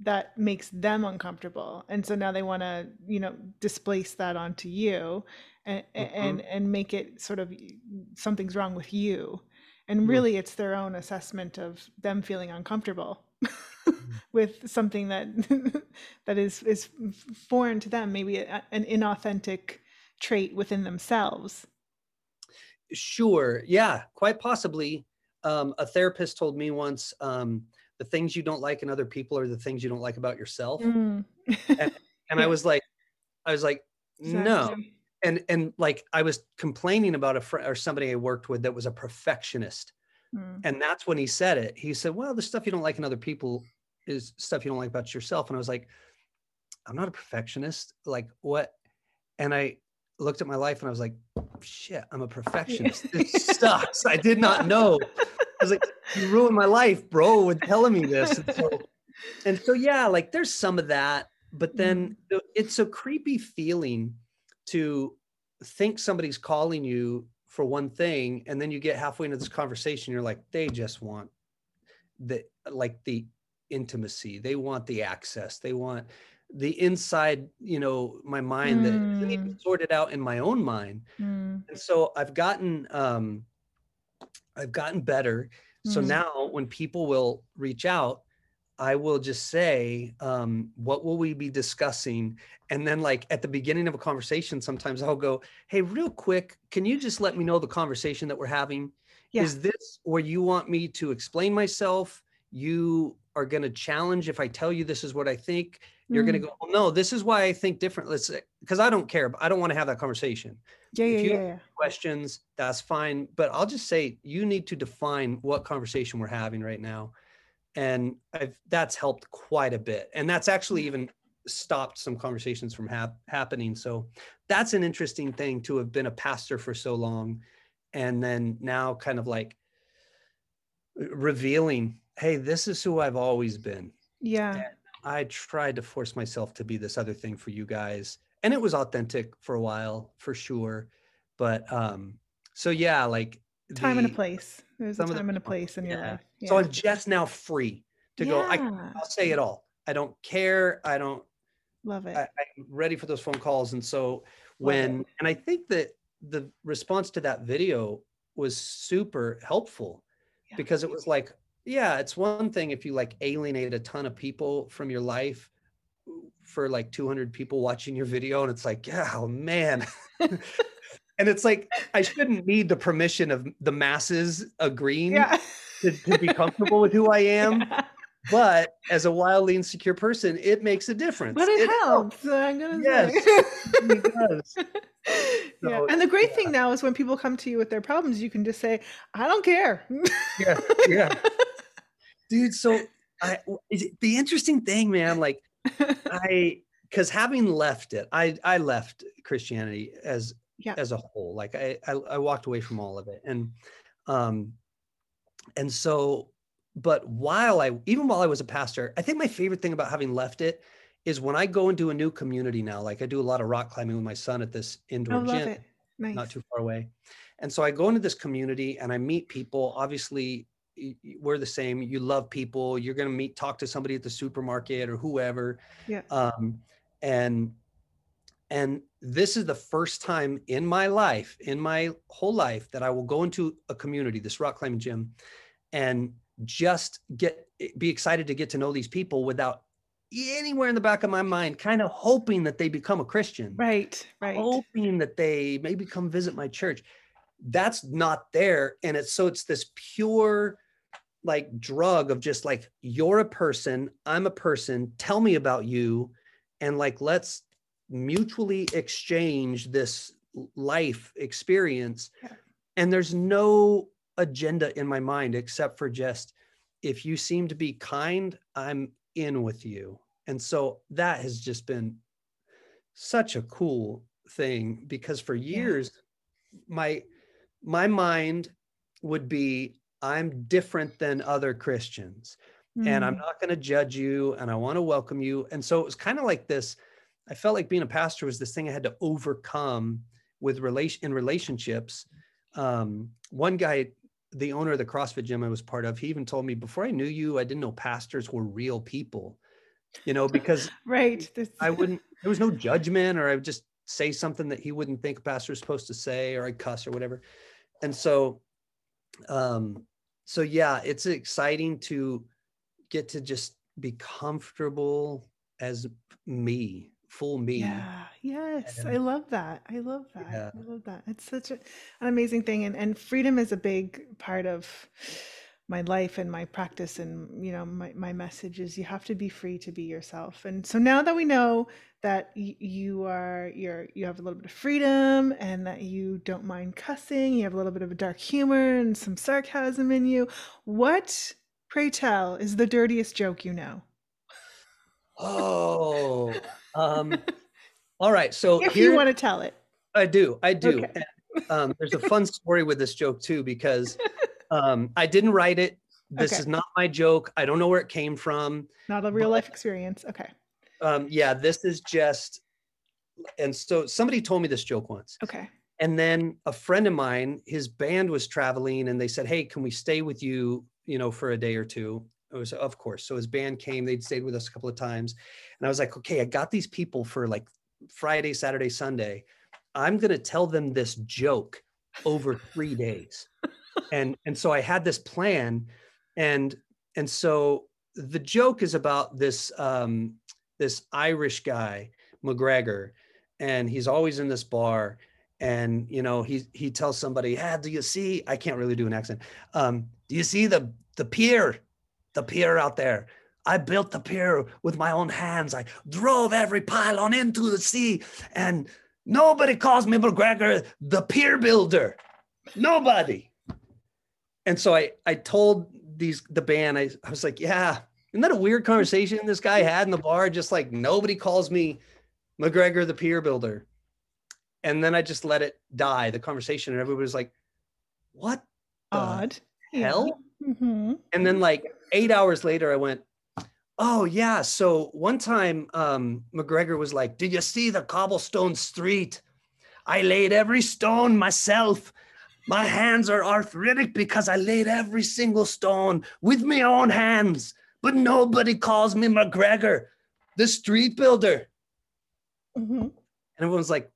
that makes them uncomfortable. And so now they want to, you know, displace that onto you and Mhm. and and make it sort of something's wrong with you. And Mm. really it's their own assessment of them feeling uncomfortable with something that that is is foreign to them, maybe an inauthentic trait within themselves. Sure. Yeah, quite possibly. Um, a therapist told me once um, the things you don't like in other people are the things you don't like about yourself. Mm. And I was like, I was like, no. And and like I was complaining about a friend or somebody I worked with that was a perfectionist. Mm. And that's when he said it. He said, Well, the stuff you don't like in other people is stuff you don't like about yourself. And I was like, I'm not a perfectionist. Like, what? And I looked at my life and I was like, shit, I'm a perfectionist. This sucks. I did not know. I was like, you ruined my life, bro, with telling me this. And so, and so yeah, like there's some of that, but then mm-hmm. the- it's a creepy feeling to think somebody's calling you for one thing, and then you get halfway into this conversation, you're like, they just want the like the intimacy, they want the access, they want the inside, you know, my mind that isn't even Mm. sorted out in my own mind. Mm. And so I've gotten um I've gotten better. So Mm. now when people will reach out, I will just say, um, what will we be discussing? And then like at the beginning of a conversation, sometimes I'll go, Hey, real quick, can you just let me know the conversation that we're having? Yeah. Is this where you want me to explain myself? You are going to challenge if I tell you this is what I think. You're going Mm. to go, well, no, this is why I think different. Let's because I don't care. I don't want to have that conversation Yeah, yeah, if you yeah, have yeah. questions, that's fine. But I'll just say you need to define what conversation we're having right now. And I've, that's helped quite a bit. And that's actually even stopped some conversations from hap- happening. So that's an interesting thing to have been a pastor for so long. And then now kind of like revealing, hey, this is who I've always been. Yeah. I tried to force myself to be this other thing for you guys. And it was authentic for a while, for sure. But um, so yeah, like Time and a place. There's a of the- time and a place in your yeah. life. So I'm just now free to go. I, I'll say it all. I don't care. I don't. Love it. I, I'm ready for those phone calls. And so when, and I think that the response to that video was super helpful Yeah. because it was like, yeah, it's one thing if you like alienate a ton of people from your life for like 200 people watching your video and it's like, yeah, oh man. and it's like, I shouldn't need the permission of the masses agreeing. yeah. to, to be comfortable with who I am. Yeah. But as a wildly insecure person, it makes a difference. But it, helps. I'm gonna Yes. It does. yeah. And the great yeah. thing now is when people come to you with their problems, you can just say, "I don't care." Yeah, yeah. Dude, so I is it- the interesting thing, man, like I because having left it, I I left Christianity as Yeah. as a whole. Like I, I I walked away from all of it. And um and so but while I even while I was a pastor, I think my favorite thing about having left it is when I go into a new community now, like I do a lot of rock climbing with my son at this I indoor love gym. Nice. not too far away. And so I go into this community and I meet people. Obviously, we're the same. You love people. You're going to meet, talk to somebody at the supermarket or whoever. Yeah. Um, and and this is the first time in my life, in my whole life, that I will go into a community, this rock climbing gym, and just get be excited to get to know these people without anywhere in the back of my mind, kind of hoping that they become a Christian Right. Right. hoping that they maybe come visit my church. That's not there. And it's so it's this pure like drug of just like you're a person, I'm a person, tell me about you. And like let's mutually exchange this life experience. Yeah. And there's no agenda in my mind except for just if you seem to be kind, I'm in with you. And so that has just been such a cool thing because for years my my mind would be i'm different than other christians and i'm Mm. not going to judge you and i want to welcome you and so it was kind of like this i felt like being a pastor was this thing i had to overcome with relation in relationships um, one guy the owner of the crossfit gym i was part of he even told me before i knew you i didn't know pastors were real people you know because Right. This- I wouldn't, there was no judgment, or I would just say something that he wouldn't think a pastor is supposed to say, or I'd cuss or whatever. And so, um, so yeah, it's exciting to get to just be comfortable as me, full me. Yeah. Yes. I love that. I love that. Yeah. I love that. It's such a, an amazing thing. And, and freedom is a big part of my life and my practice and you know my, my message is you have to be free to be yourself and so now that we know that y- you are you're you have a little bit of freedom and that you don't mind cussing you have a little bit of a dark humor and some sarcasm in you what pray tell is the dirtiest joke you know Oh, um, all right. So if here, you want to tell it I do. I do. Okay. Um, there's a fun story with this joke too, because um, I didn't write it. This Okay. is not my joke. I don't know where it came from. not a real life experience okay Um, yeah, this is just, and so somebody told me this joke once. okay And then a friend of mine, his band was traveling and they said, Hey, can we stay with you, you know, for a day or two? It was, of course. So his band came, they'd stayed with us a couple of times. And I was like, okay, I got these people for like Friday, Saturday, Sunday. I'm going to tell them this joke over three days. And, and so I had this plan and, and so the joke is about this, um, this Irish guy, McGregor, and he's always in this bar and you know he he tells somebody ah do you see? I can't really do an accent. Um do you see the the pier? The pier out there. I built the pier with my own hands. I drove every pylon into the sea and nobody calls me mcgregor the pier builder. Nobody and so i i told these the band i, I was like yeah isn't that a weird conversation this guy had in the bar just like nobody calls me mcgregor the pier builder and then I just let it die, the conversation, and everybody was like, "What the odd hell?" hmm And then like eight hours later, I went, "Oh yeah." So one time, um, McGregor was like, "Did you see the cobblestone street? I laid every stone myself. My hands are arthritic because I laid every single stone with my own hands. But nobody calls me McGregor, the street builder." hmm And everyone's like,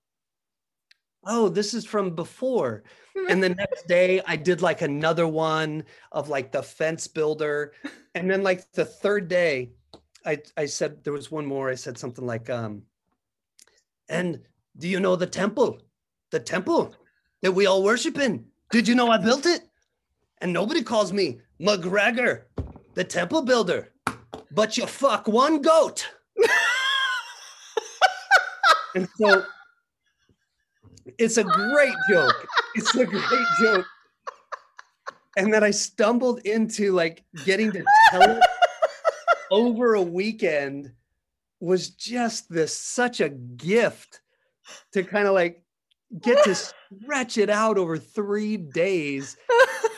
"Oh, this is from before." and the next day i did like another one of like the fence builder and then like the third day i i said there was one more i said something like um and do you know the temple the temple that we all worship in did you know i built it and nobody calls me McGregor, the temple builder, but you fuck one goat. and so it's a great joke. It's a great joke. And then I stumbled into like getting to tell it over a weekend was just this such a gift to kind of like get to stretch it out over three days.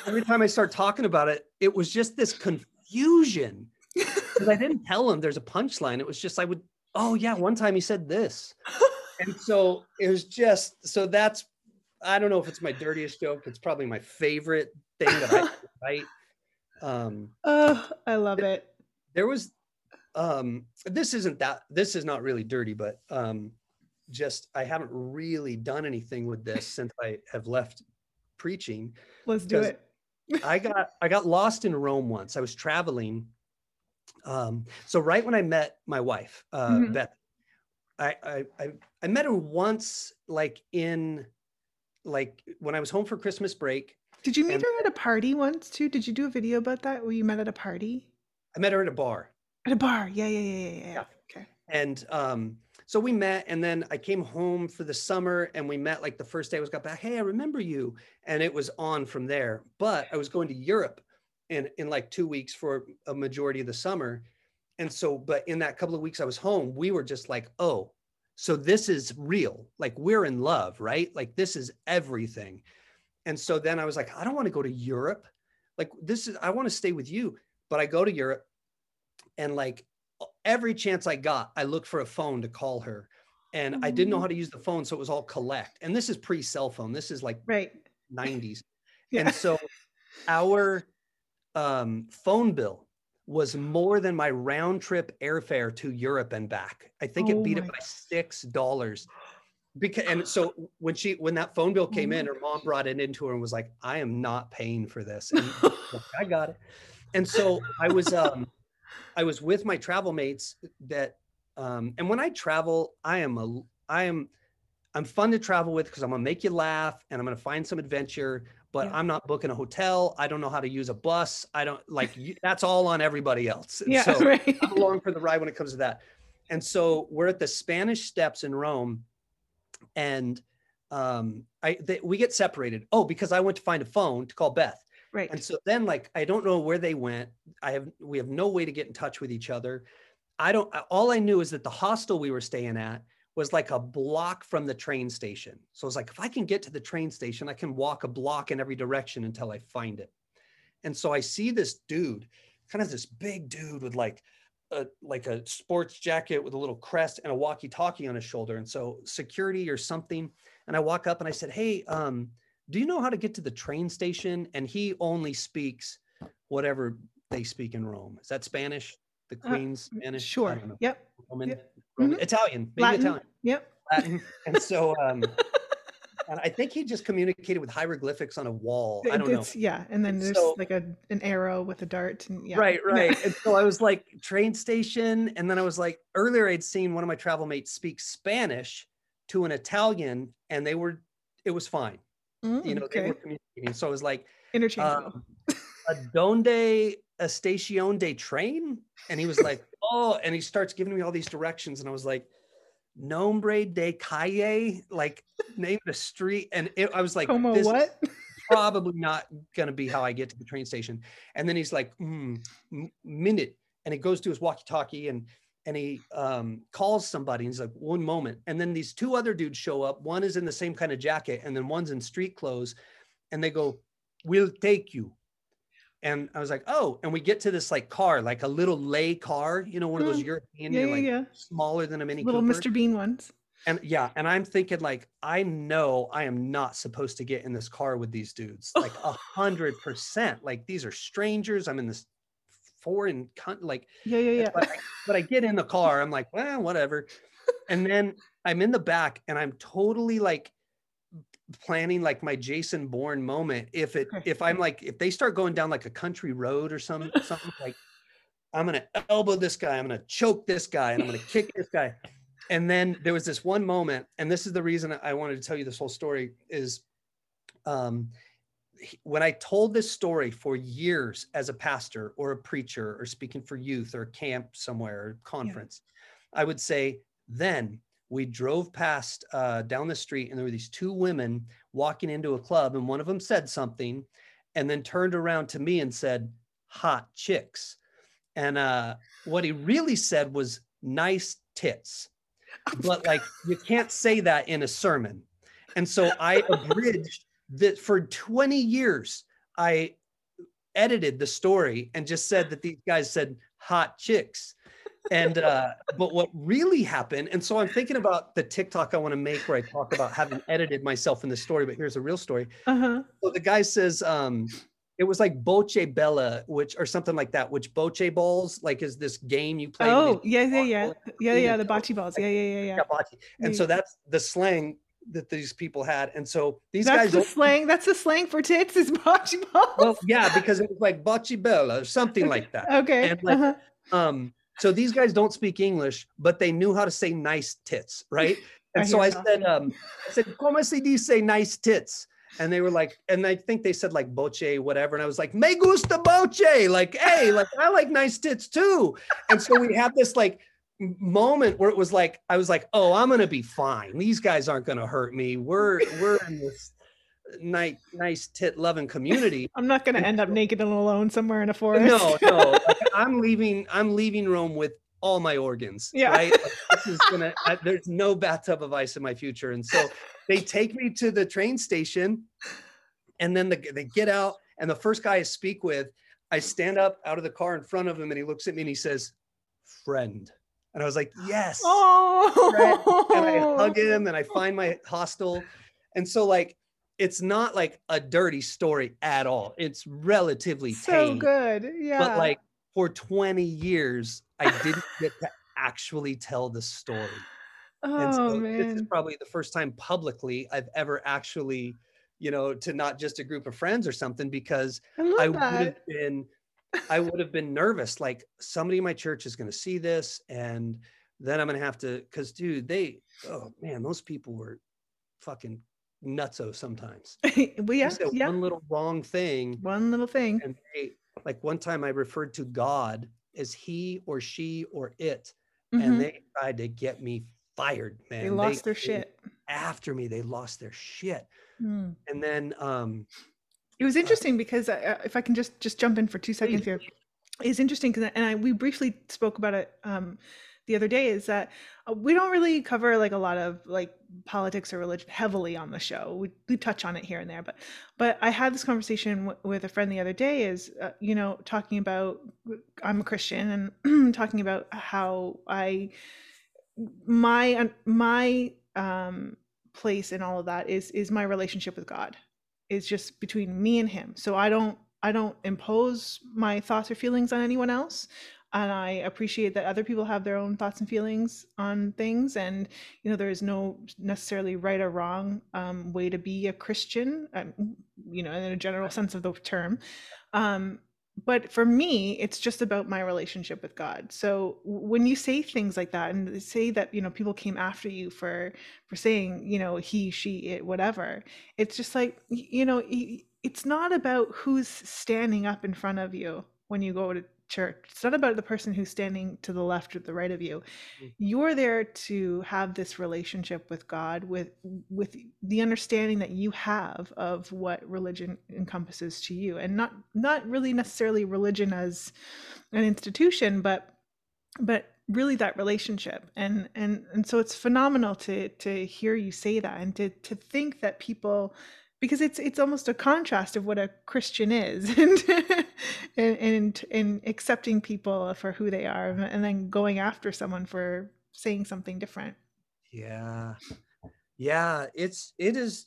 Every time I start talking about it, it was just this confusion because I didn't tell him there's a punchline. It was just I would, oh yeah, one time he said this, and so it was just so that's I don't know if it's my dirtiest joke. It's probably my favorite thing that I write. Um, oh, I love it. There was um this isn't that this is not really dirty but um just i haven't really done anything with this since i have left preaching let's do it i got i got lost in rome once i was traveling um so right when i met my wife uh mm-hmm. beth I, I i i met her once like in like when i was home for christmas break did you meet and, her at a party once too did you do a video about that where you met at a party i met her at a bar at a bar. Yeah, yeah, yeah, yeah, yeah. Okay. And um, so we met, and then I came home for the summer, and we met like the first day I was got back. Hey, I remember you, and it was on from there. But I was going to Europe in in like two weeks for a majority of the summer, and so but in that couple of weeks I was home, we were just like, oh, so this is real. Like we're in love, right? Like this is everything. And so then I was like, I don't want to go to Europe. Like this is I want to stay with you. But I go to Europe and like every chance I got, I looked for a phone to call her. And mm-hmm. I didn't know how mm. to use the phone. So it was all collect. And this is pre cell phone. This is like right 90s. yeah. And so our um, phone bill was more than my round trip airfare to Europe and back. I think oh it beat it by six dollars. Because and so when she when that phone bill came in, oh her mom brought it into her and was like, I am not paying for this. And I got it. And so I was um I was with my travel mates that, um, and when I travel, I am a, I am, I'm fun to travel with because I'm gonna make you laugh and I'm gonna find some adventure. But yeah. I'm not booking a hotel. I don't know how to use a bus. I don't like you, that's all on everybody else. And yeah, so right. I'm along for the ride when it comes to that. And so we're at the Spanish Steps in Rome, and um, I they, we get separated. Oh, because I went to find a phone to call Beth. Right. And so then like I don't know where they went. I have we have no way to get in touch with each other. I don't all I knew is that the hostel we were staying at was like a block from the train station. So I was like, if I can get to the train station, I can walk a block in every direction until I find it. And so I see this dude, kind of this big dude with like a like a sports jacket with a little crest and a walkie-talkie on his shoulder. And so security or something. And I walk up and I said, Hey, um, do you know how to get to the train station? And he only speaks whatever they speak in Rome. Is that Spanish? The uh, Queen's uh, Spanish? Sure. Yep. Roman, yep. Roman mm-hmm. Italian, maybe Latin. Italian. Yep. Latin. And so, um, and I think he just communicated with hieroglyphics on a wall. I don't it's, know. Yeah, and then and there's so, like a an arrow with a dart. And yeah. Right, right. and so I was like train station, and then I was like earlier I'd seen one of my travel mates speak Spanish to an Italian, and they were it was fine. Mm, you know, okay. they were communicating. So it was like interchangeable. Um, a donde a station de train, and he was like, oh, and he starts giving me all these directions, and I was like, nombre de calle, like name the street, and it, I was like, Como this what? probably not gonna be how I get to the train station. And then he's like, mm, minute, and he goes to his walkie-talkie and and he um, calls somebody and he's like one moment and then these two other dudes show up one is in the same kind of jacket and then one's in street clothes and they go we'll take you and i was like oh and we get to this like car like a little lay car you know one of those mm. european yeah, like yeah. smaller than a mini little Cooper. mr bean ones and yeah and i'm thinking like i know i am not supposed to get in this car with these dudes like a hundred percent like these are strangers i'm in this foreign like yeah yeah yeah. but I, but I get in the car i'm like well whatever. And then i'm in the back and i'm totally like planning like my jason bourne moment. If it if i'm like if they start going down like a country road or some something like i'm gonna elbow this guy i'm gonna choke this guy and i'm gonna kick this guy. And then there was this one moment and this is the reason i wanted to tell you this whole story is um when I told this story for years as a pastor or a preacher or speaking for youth or camp somewhere or conference, I would say, then we drove past uh, down the street and there were these two women walking into a club and one of them said something and then turned around to me and said, hot chicks. And uh, what he really said was nice tits. But like you can't say that in a sermon. And so I abridged that for 20 years. I edited the story and just said that these guys said hot chicks. And uh, but what really happened, and so I'm thinking about the TikTok I want to make where I talk about having edited myself in the story, but here's a real story. Uh-huh. So the guy says, um, it was like Bocce Bella, which or something like that, which Bocce balls like is this game you play. Oh, yeah, yeah, yeah. Yeah, yeah, the bocce balls. Yeah, yeah, yeah. Yeah. And so that's the slang that these people had. And so these That's guys the slang. That's the slang for tits is bocce balls. well, yeah, because it was like Bocce Bella or something like that. okay. and like- uh-huh. Um, so these guys don't speak English, but they knew how to say nice tits, right? And I so I that. said, um, I said, ¿Cómo se dice nice tits? And they were like, and I think they said like boche, whatever. And I was like, me gusta boche. Like, hey, like I like nice tits too. And so we had this like moment where it was like, I was like, oh, I'm gonna be fine. These guys aren't gonna hurt me. We're we're in this nice, nice tit loving community. I'm not going to end up naked and alone somewhere in a forest. No, no. like, I'm leaving. I'm leaving Rome with all my organs. Yeah. Right. Like, this is gonna. I, there's no bathtub of ice in my future, and so they take me to the train station, and then the, they get out, and the first guy I speak with, I stand up out of the car in front of him, and he looks at me and he says, "Friend," and I was like, "Yes." Oh. and I oh. hug him and I find my hostel. And so like it's not like a dirty story at all. It's relatively So tame. good. Yeah. But like for 20 years, I didn't get to actually tell the story. And oh so this is probably the first time publicly I've ever actually, you know, to not just a group of friends or something, because I I would have been I would have been nervous. Like somebody in my church is gonna see this and then I'm gonna have to because dude, they oh man, those people were fucking nutso sometimes. well, yeah, yeah. one little wrong thing One little thing. and they like one time I referred to God as he or she or it, Mhm. and they tried to get me fired, man. they lost their came shit. after me. They lost their shit. Mm. And then um It was interesting because uh, if I can just just jump in for two seconds here, it's interesting because and I we briefly spoke about it um, the other day. Is that uh, we don't really cover like a lot of like politics or religion heavily on the show. We we touch on it here and there, but but I had this conversation w- with a friend the other day. Is uh, you know talking about I'm a Christian and talking about how I my my um place in all of that is is my relationship with God. It's just between me and him. So I don't I don't impose my thoughts or feelings on anyone else. And I appreciate that other people have their own thoughts and feelings on things. And, you know, there is no necessarily right or wrong um, way to be a Christian, um, you know, in a general sense of the term. Um, but for me, it's just about my relationship with God. So when you say things like that and say that, you know, people came after you for for saying, you know, he, she, it, whatever, it's just like, you know, it's not about who's standing up in front of you when you go to church. It's not about the person who's standing to the left or the right of you. Mm. You're there to have this relationship with God with with the understanding that you have of what religion encompasses to you and not not really necessarily religion as an institution but but really that relationship and and and so it's phenomenal to to hear you say that and to to think that people because it's it's almost a contrast of what a Christian is and and and, and accepting people for who they are and then going after someone for saying something different. Yeah. Yeah, it's it is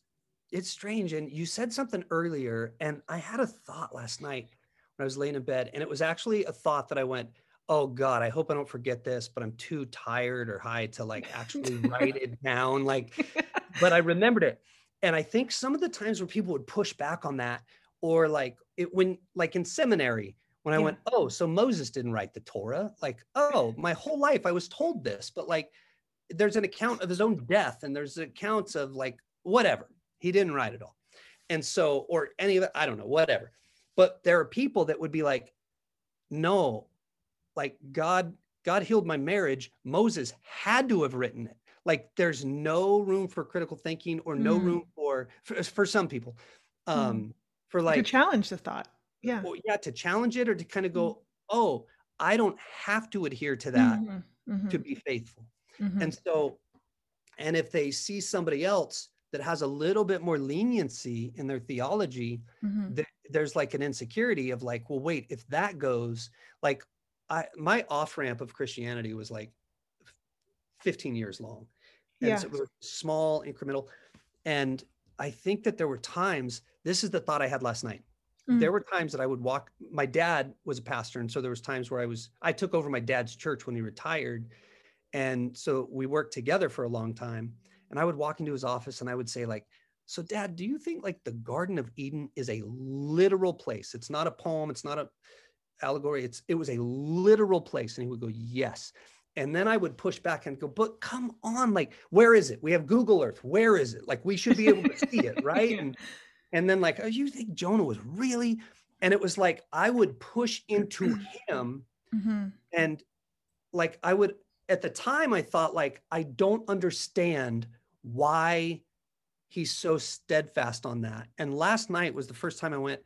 it's strange. And you said something earlier, and I had a thought last night when I was laying in bed, and it was actually a thought that I went, Oh God, I hope I don't forget this, but I'm too tired or high to like actually write it down. Like, but I remembered it. And I think some of the times where people would push back on that, or like it when like in seminary, when I Yeah. went, Oh, so Moses didn't write the Torah. Like, oh, my whole life I was told this, but like there's an account of his own death and there's accounts of like whatever. He didn't write it all. And so or any of it i don't know whatever. But there are people that would be like no like god god healed my marriage. Moses had to have written it like there's no room for critical thinking or no Mm. room for for, for some people um Mm. for like to challenge the thought. Yeah. well, yeah to challenge it or to kind of Mm. go oh i don't have to adhere to that Mhm, mhm, to be faithful mhm. and so and if they see somebody else that has a little bit more leniency in their theology Mhm. th- there's like an insecurity of like well wait if that goes like i my off ramp of christianity was like 15 years long and Yeah. so it was small incremental and i think that there were times this is the thought i had last night Mm. there were times that i would walk my dad was a pastor and so there was times where i was i took over my dad's church when he retired and so we worked together for a long time and i would walk into his office and i would say like so dad do you think like the garden of eden is a literal place it's not a poem it's not a allegory it's it was a literal place and he would go yes and then i would push back and go but come on like where is it? We have google earth. Where is it? Like we should be able to see it right? Yeah. and and then like oh you think jonah was really and it was like i would push into him Mhm. and like i would at the time i thought like i don't understand why he's so steadfast on that. And last night was the first time i went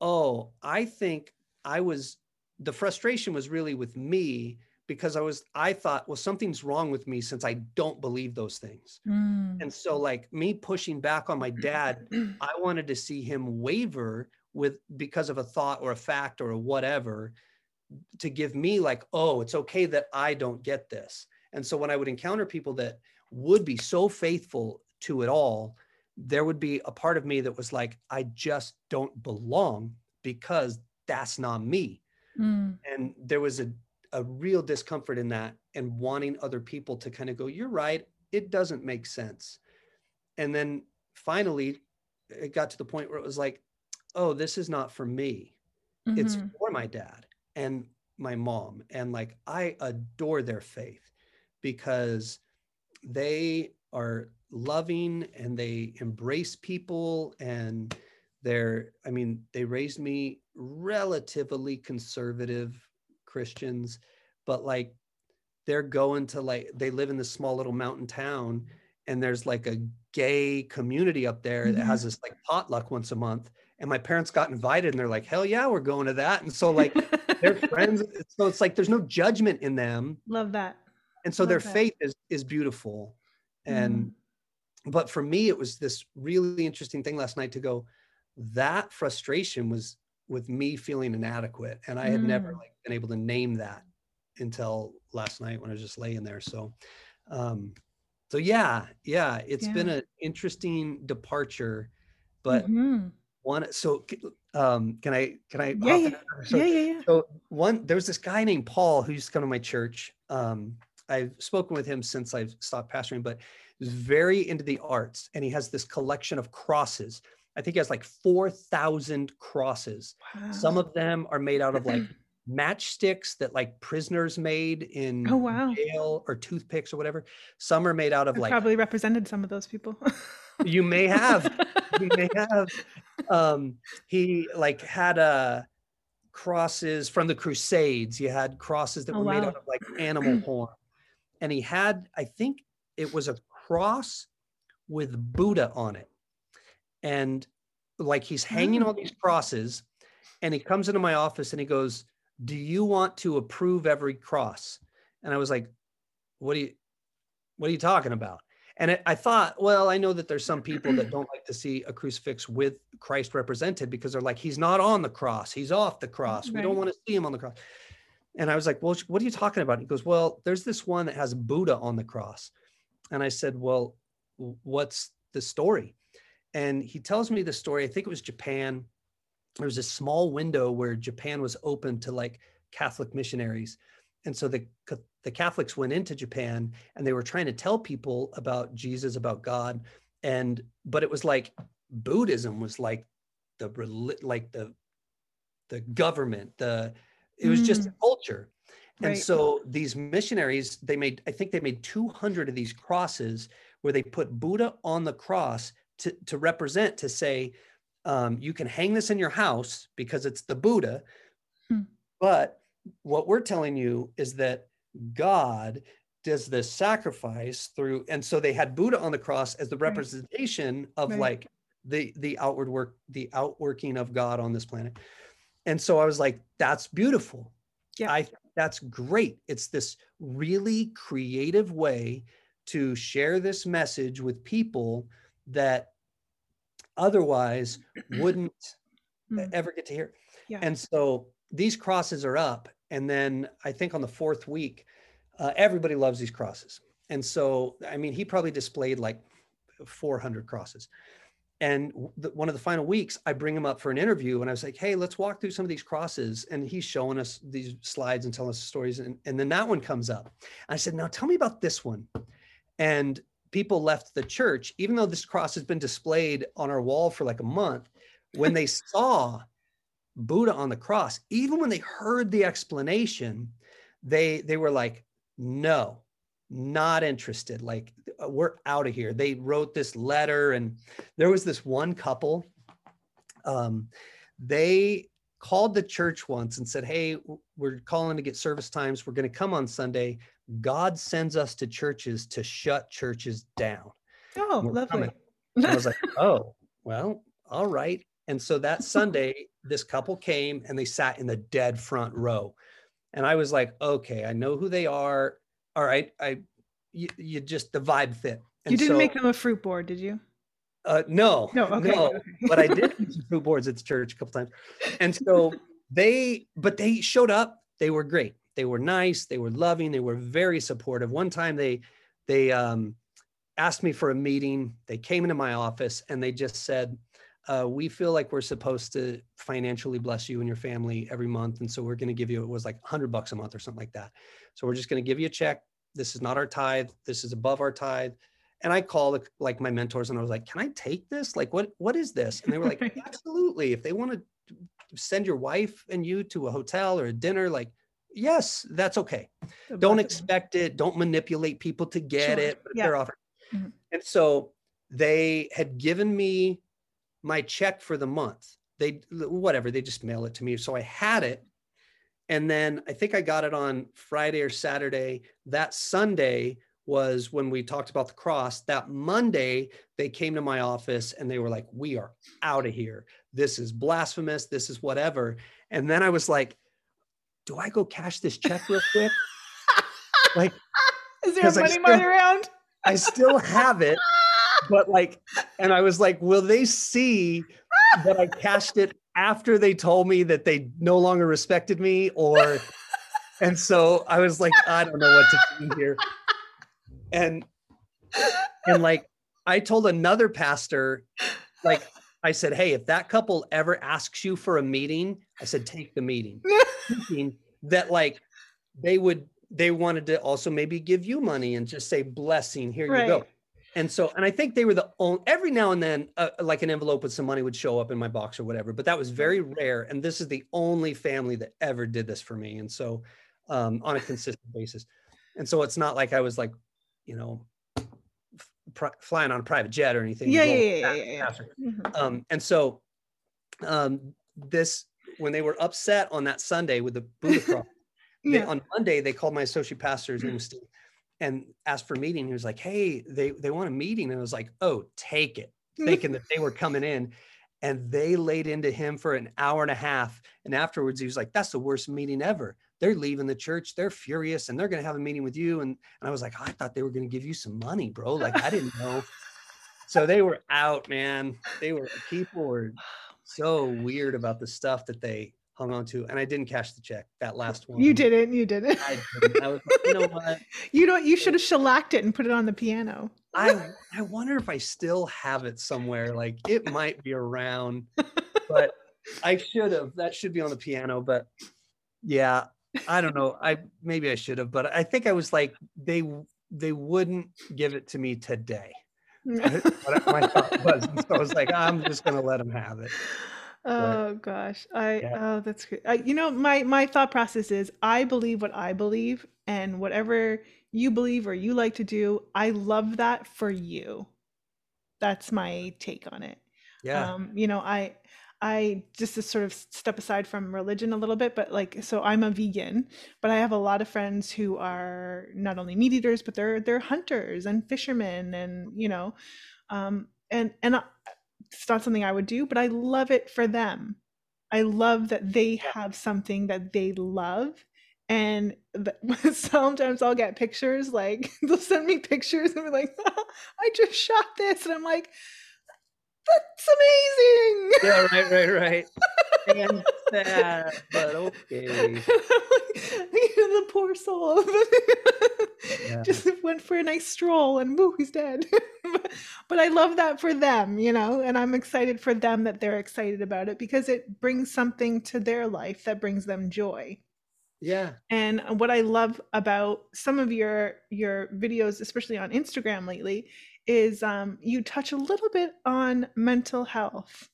oh i think i was the frustration was really with me because i was i thought well something's wrong with me since i don't believe those things Mm. and so like me pushing back on my dad I wanted to see him waver with because of a thought or a fact or a whatever to give me like, oh, it's okay that I don't get this. And so when I would encounter people that would be so faithful to it all, there would be a part of me that was like, I just don't belong because that's not me. Mm. And there was a, a real discomfort in that and wanting other people to kind of go, you're right, it doesn't make sense. And then finally, it got to the point where it was like, oh, this is not for me. It's Mhm. for my dad and my mom. And like, I adore their faith because they are loving and they embrace people and they're, I mean, they raised me relatively conservative Christians, but like they're going to like, they live in this small little mountain town and there's like a gay community up there that has this like potluck once a month. And my parents got invited and they're like, hell yeah, we're going to that. And so like they're friends. So it's like there's no judgment in them. Love that. And so Love their that. faith is is beautiful. And but for me, it was this really interesting thing last night to go, that frustration was with me feeling inadequate. And I had never Mm. like been able to name that until last night when I was just laying there. So um so yeah, yeah, it's been an interesting departure, but Mhm. one so um can I can I Yeah, yeah. So- yeah, yeah, yeah. so one, there was this guy named Paul who used to come to my church. Um, I've spoken with him since I've stopped pastoring, but he's very into the arts, and he has this collection of crosses. I think he has like four thousand crosses. Some of them are made out of like matchsticks that like prisoners made in Oh, wow. jail or toothpicks or whatever. Some are made out of I've like probably represented some of those people. you may have you may have um he like had uh crosses from the crusades he had crosses that Oh, were made out of like animal horn and he had i think it was a cross with buddha on it and like he's hanging all these crosses and he comes into my office and he goes do you want to approve every cross and i was like what are you what are you talking about and it, I thought, well, I know that there's some people that don't like to see a crucifix with Christ represented because they're like, he's not on the cross, he's off the cross. We don't want to see him on the cross. And I was like, well, what are you talking about? He goes, well, there's this one that has Buddha on the cross. And I said, well, what's the story? And he tells me the story. I think it was Japan. There was a small window where Japan was open to like Catholic missionaries. And so the, the Catholics went into Japan and they were trying to tell people about Jesus, about God. And, but it was like Buddhism was like the, like the, the government, the, it was just mm. culture. And Right. so these missionaries, they made, I think they made 200 of these crosses where they put Buddha on the cross to, to represent to say um, you can hang this in your house because it's the Buddha. Hmm. But what we're telling you is that God does this sacrifice through, and so they had Buddha on the cross as the Right. representation of Right. like the the outward work, the outworking of God on this planet. And so I was like, that's beautiful. Yeah. I that's great. It's this really creative way to share this message with people that otherwise wouldn't Hmm. ever get to hear. Yeah. And so these crosses are up. And then I think on the fourth week, uh, everybody loves these crosses. And so, I mean, he probably displayed like 400 crosses. And the, one of the final weeks, I bring him up for an interview and I was like, hey, let's walk through some of these crosses. And he's showing us these slides and telling us stories. And, and then that one comes up. And I said, now tell me about this one. And people left the church, even though this cross has been displayed on our wall for like a month, when they saw Buddha on the cross, even when they heard the explanation, they they were like, no, not interested. Like "Uh, we're out of here. They wrote this letter, and there was this one couple. Um, they called the church once and said, "Hey, we're calling to get service times. We're going to come on Sunday. God sends us to churches to shut churches down." Oh, lovely. I was like, oh, well, all right. And so that Sunday, this couple came and they sat in the dead front row. And I was like, okay, I know who they are. All right. I, you, you just, the vibe fit. And you didn't so, make them a fruit board, did you? uh, no, No, okay. no, okay. but I did fruit boards at the church a couple times. And so they, but they showed up. They were great. They were nice. They were loving. They were very supportive. One time they, they um, asked me for a meeting. They came into my office and they just said, uh, we feel like we're supposed to financially bless you and your family every month. And so we're going to give you, it was like 100 bucks a month or something like that. So we're just going to give you a check. This is not our tithe. This is above our tithe. And I called like my mentors and I was like, can I take this? Like, what, what is this? And they were like, absolutely. If they want to send your wife and you to a hotel or a dinner, like, yes, that's okay. Don't expect it. Don't manipulate people to get Sure. it. Yeah. they're offering. Mhm. And so they had given me my check for the month. They whatever, they just mail it to me. So I had it. And then I think I got it on Friday or Saturday. That Sunday was when we talked about the cross. That Monday, they came to my office and they were like, We are out of here. This is blasphemous. This is whatever. And then I was like, Do I go cash this check real quick? like, Is there a money still- around? I still have it, but like, and I was like, will they see that I cashed it after they told me that they no longer respected me? Or, and so I was like, I don't know what to do here. And, and like, I told another pastor, like, I said, hey, if that couple ever asks you for a meeting, I said, take the meeting. Thinking that like they would, they wanted to also maybe give you money and just say blessing, here you go. And so, and I think they were the only, every now and then, uh, like an envelope with some money would show up in my box or whatever, but that was very rare. And this is the only family that ever did this for me. And so, um, on a consistent basis. And so it's not like I was like, you know, pri- flying on a private jet or anything. Yeah, yeah, yeah, yeah, yeah. Mhm. Um, and so, um, this, when they were upset on that Sunday with the Buddha cross, they, on Monday, they called my associate pastor, his name was Steve, and asked for a meeting. He was like, Hey, they, they want a meeting. And I was like, Oh, take it, thinking that they were coming in. And they laid into him for an hour and a half. And afterwards, he was like, That's the worst meeting ever. They're leaving the church. They're furious and they're going to have a meeting with you. And, and I was like, I thought they were going to give you some money, bro. Like, I didn't know. so they were out, man. They were, people were so weird about the stuff that they hung on to. And I didn't cash the check that last one. You didn't. You didn't. I didn't. I was like, you know what? You don't. You should have shellacked it and put it on the piano. I I wonder if I still have it somewhere. Like it might be around, but I should have. That should be on the piano. But yeah, I don't know. I maybe I should have, but I think I was like they they wouldn't give it to me today. What my thought was, and so I was like, I'm just gonna let him have it. Oh gosh, I Yeah. oh that's great. I, you know, my my thought process is I believe what I believe, and whatever you believe or you like to do, I love that for you. that's my take on it. Yeah. Um, you know, I I just to sort of step aside from religion a little bit, but like so I'm a vegan, but I have a lot of friends who are not only meat eaters, but they're they're hunters and fishermen and you know, um and and I, it's not something I would do, but I love it for them. I love that they have something that they love and th- sometimes I'll get pictures like they'll send me pictures and be like, I just shot this, and I'm like, that's amazing. Yeah, right, right, right. and sad, but okay. the poor soul yeah. just went for a nice stroll and woo, he's dead. but I love that for them, you know, and I'm excited for them that they're excited about it because it brings something to their life that brings them joy. Yeah. And what I love about some of your your videos, especially on Instagram lately, is um, you touch a little bit on mental health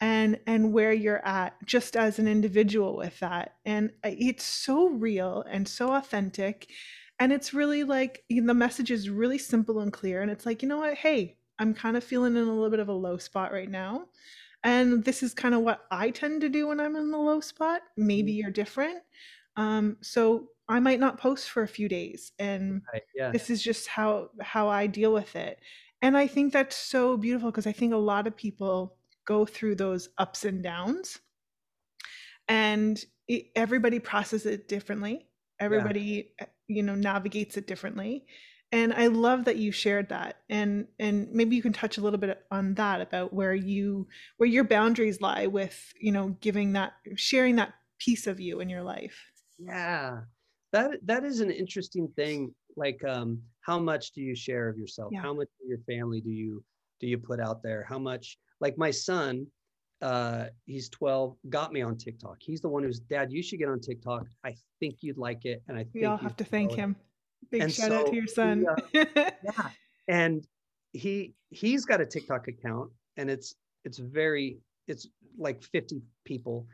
and and where you're at just as an individual with that. And it's so real and so authentic. And it's really like the message is really simple and clear. And it's like you know what? Hey i'm kind of feeling in a little bit of a low spot right now. And this is kind of what i tend to do when i'm in the low spot. Maybe mm-hmm. you're different. Um, so I might not post for a few days and right, yeah. this is just how how I deal with it. And I think that's so beautiful because I think a lot of people go through those ups and downs and it, everybody processes it differently. Everybody yeah. you know navigates it differently. And I love that you shared that. And and maybe you can touch a little bit on that about where you where your boundaries lie with, you know, giving that sharing that piece of you in your life. Yeah. That that is an interesting thing. Like um, how much do you share of yourself? Yeah. How much of your family do you do you put out there? How much like my son, uh, he's 12, got me on TikTok. He's the one who's dad, you should get on TikTok. I think you'd like it. And I think we all have to thank him. Big and shout so out to your son. He, uh, yeah. And he he's got a TikTok account and it's it's very it's like 50 people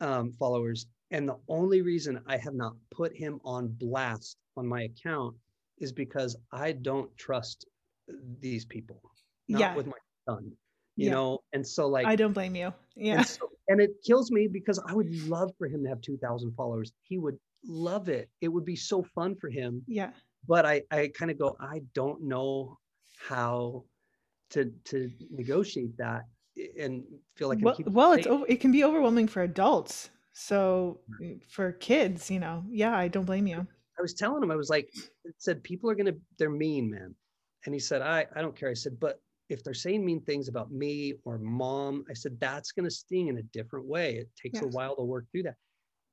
um, followers and the only reason I have not put him on blast on my account is because I don't trust these people. Not yeah. with my son. You yeah. know, and so like I don't blame you. Yeah. And, so, and it kills me because I would love for him to have 2,000 followers. He would love it. It would be so fun for him. Yeah. But I I kind of go, I don't know how to to negotiate that and feel like well, well it's it can be overwhelming for adults so mm, for kids, you know, yeah, I don't blame you. I was telling him, I was like, it said people are gonna, they're mean, man. And he said, I, I don't care. I said, but if they're saying mean things about me or mom, I said, that's gonna sting in a different way. It takes yes. a while to work through that.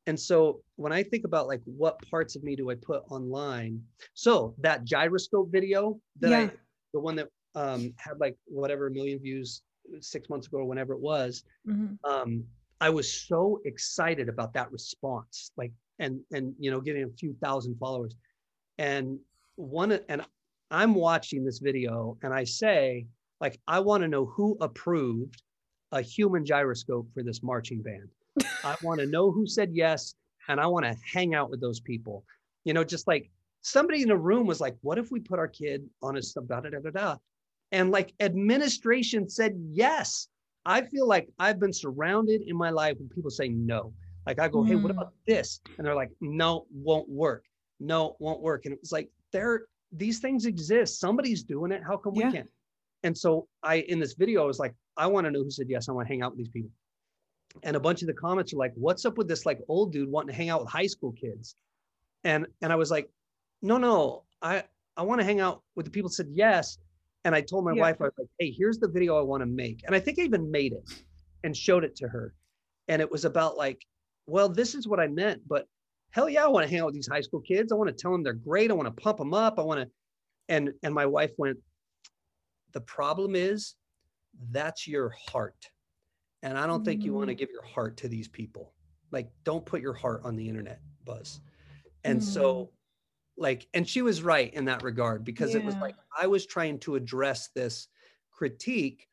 And so when I think about like what parts of me do I put online? So that gyroscope video that yeah. I, the one that um, had like whatever a million views six months ago or whenever it was, mm-hmm. um, I was so excited about that response, like and and you know getting a few thousand followers, and one and I'm watching this video and I say like I want to know who approved a human gyroscope for this marching band. I want to know who said yes, and I want to hang out with those people. You know, just like somebody in a room was like, "What if we put our kid on a da da da da da?" And like administration said yes. I feel like I've been surrounded in my life when people say no. Like I go, hey, what about mm. this? And they're like, no, won't work. No, won't work. And it was like, there, these things exist. Somebody's doing it. How come yeah. we can't? And so I, in this video, I was like, I want to know who said yes. I want to hang out with these people. And a bunch of the comments are like, what's up with this like old dude wanting to hang out with high school kids? And and I was like, no, no, I I want to hang out with the people said yes. And I told my yeah. wife, I was like, hey, here's the video I want to make. And I think I even made it and showed it to her. And it was about like, well, this is what I meant, but hell yeah, I want to hang out with these high school kids. I want to tell them they're great. I want to pump them up. I want to, and and my wife went, the problem is that's your heart. And I don't mm-hmm. think you want to mm. give your heart to these people. Like, don't put your heart on the internet, Buzz. And mm-hmm. so like and she was right in that regard because yeah. it was like i was trying to address this critique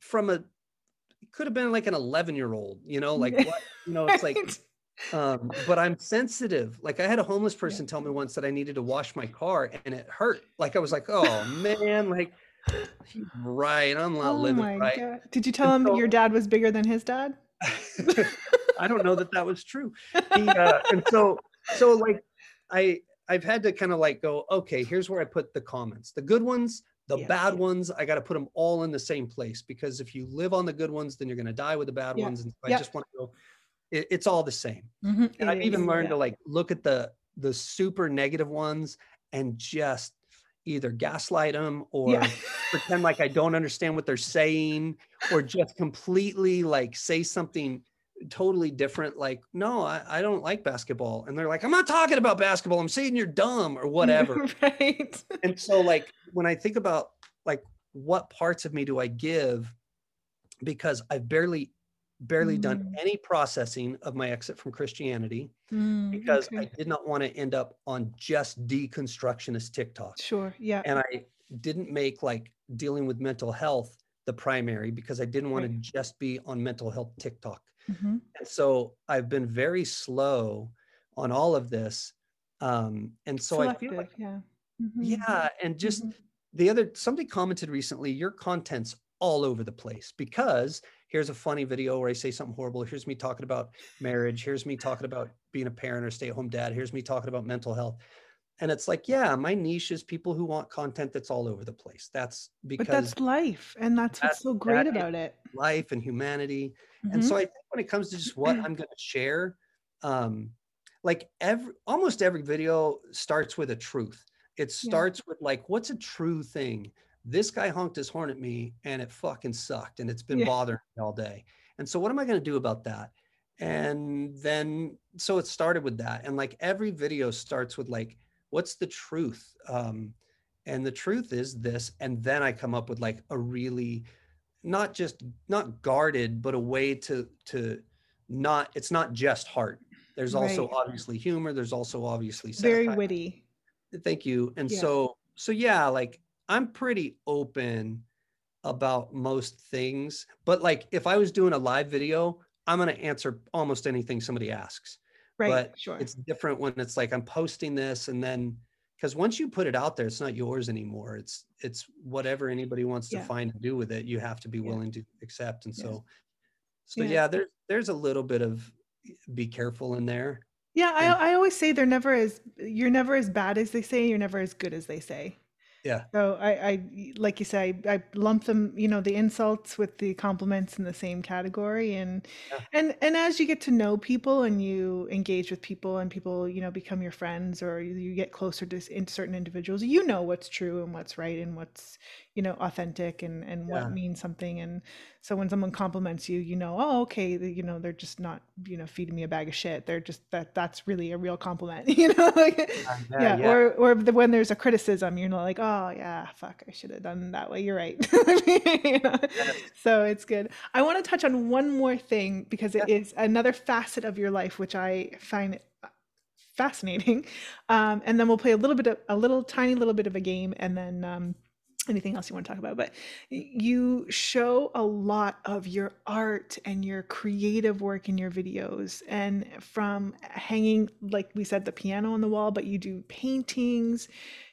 from a it could have been like an 11 year old you know like what you know it's like um but i'm sensitive like i had a homeless person tell me once that i needed to wash my car and it hurt like i was like oh man like right. I'm not Oh living right. god. Did you tell And him so- your dad was bigger than his dad? I don't know that that was true. He, uh, and so, so like, I I've had to kind of like go, okay, here's where I put the comments. The good ones, the Yes. bad ones, I got to put them all in the same place because if you live on the good ones, then you're going to die with the bad Yeah. ones. And so I just want to go. It, it's all the same. Mhm, And it I've even learned yeah. to like look at the the super negative ones and just either gaslight them or Yeah. pretend like I don't understand what they're saying or just completely like say something totally different like no I, I don't like basketball and they're like i'm not talking about basketball i'm saying you're dumb or whatever right. and so like when i think about like what parts of me do i give because i've barely barely done Mm. any processing of my exit from christianity Mm, because okay. i did not want to end up on just deconstructionist tiktok Sure. Yeah. and I didn't make like dealing with mental health the primary because I didn't want Right. to just be on mental health TikTok. Mhm. And so I've been very slow on all of this. Um, and so I feel like, yeah. Mhm. yeah, and just Mhm. the other somebody commented recently, your content's all over the place because here's a funny video where I say something horrible. Here's me talking about marriage. Here's me talking about being a parent or stay-at-home dad. Here's me talking about mental health. And it's like, yeah, my niche is people who want content that's all over the place. That's because But that's life, and that's what's so great about it. life and humanity. And Mhm. so I think when it comes to just what I'm going to share, um, like every almost every video starts with a truth. It starts with like, what's a true thing? This guy honked his horn at me and it fucking sucked and it's been Yeah. bothering me all day. And so what am I going to do about that? And then so it started with that. And like every video starts with like, what's the truth? Um, and the truth is this. And then I come up with like a really not just not guarded, but a way to to not it's not just heart. There's also Right. obviously humor. There's also obviously Very witty. Thank you. And Yeah. so so yeah, like I'm pretty open about most things, but like if I was doing a live video, I'm going to answer almost anything somebody asks. Right. But sure. It's different when it's like I'm posting this and then because once you put it out there, it's not yours anymore. It's it's whatever anybody wants to find and do with it. You have to be Yeah. willing to accept. And Yes. so, so Yeah. yeah, there's there's a little bit of be careful in there. Yeah, I I always say they're never as you're never as bad as they say, you're never as good as they say. Yeah. So I, I like you say, I, I lump them, you know, the insults with the compliments in the same category, and Yeah. and and as you get to know people and you engage with people and people, you know, become your friends or you, get closer to in certain individuals, you know what's true and what's right and what's you know authentic and and Yeah. what means something. And so when someone compliments you, you know, oh okay, you know, they're just not you know feeding me a bag of shit. They're just that that's really a real compliment, you know. like, yeah, yeah. or or the, when there's a criticism you're not like oh yeah fuck i should have done that way you're right You know? so it's good i want to touch on one more thing because it is another facet of your life which i find uh, fascinating um, and then we'll play a little bit of a little tiny little bit of a game and then um, anything else you want to talk about? But you show a lot of your art and your creative work in your videos and from hanging like we said the piano on the wall but you do paintings.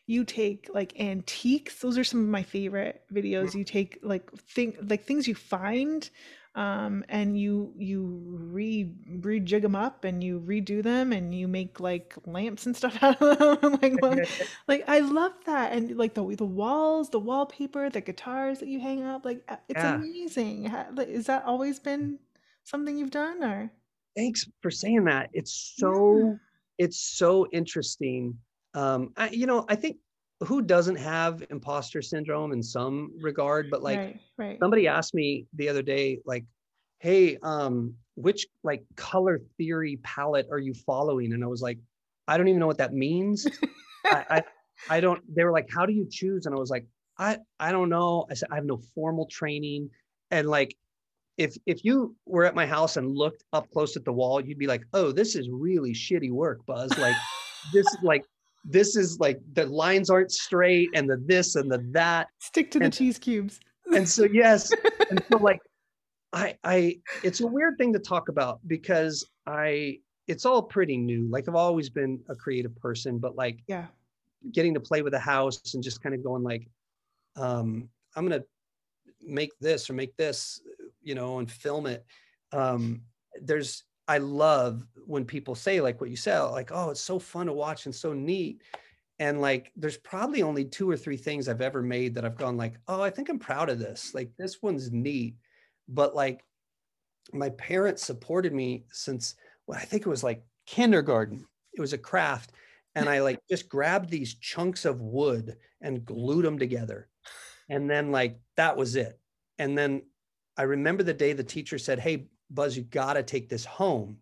You take like antiques. Those are some of my favorite videos. You take like thing like things you find um and you you re rejig them up and you redo them and you make like lamps and stuff out of them like what- like I love that, and like the the walls, the wallpaper, the guitars that you hang up, like it's Yeah. amazing. Like, Is that always been something you've done, or Thanks for saying that. It's so it's so interesting. Um, I, you know, I think who doesn't have imposter syndrome in some regard, but like right, right, somebody asked me the other day like hey um which like color theory palette are you following? And i was like i don't even know what that means. I, I i don't they were like how do you choose? And i was like i i don't know. I said i have no formal training. And like if if you were at my house and looked up close at the wall you'd be like oh this is really shitty work buzz. Like this like this is like the lines aren't straight and the this and the that Stick to the cheese cubes. and so yes and so like i i it's a weird thing to talk about because i it's all pretty new like i've always been a creative person but like Yeah, getting to play with a house and just kind of going like um I'm gonna make this or make this, you know, and film it. Um, there's I love when people say like what you said, like, oh, it's so fun to watch and so neat. And like, there's probably only two or three things I've ever made that I've gone like, oh, I think I'm proud of this. Like this one's neat. But like my parents supported me since well, I think it was like kindergarten. It was a craft. And I like just grabbed these chunks of wood and glued them together. And then like that was it. And then I remember the day the teacher said, Hey, Buzz, you got to take this home.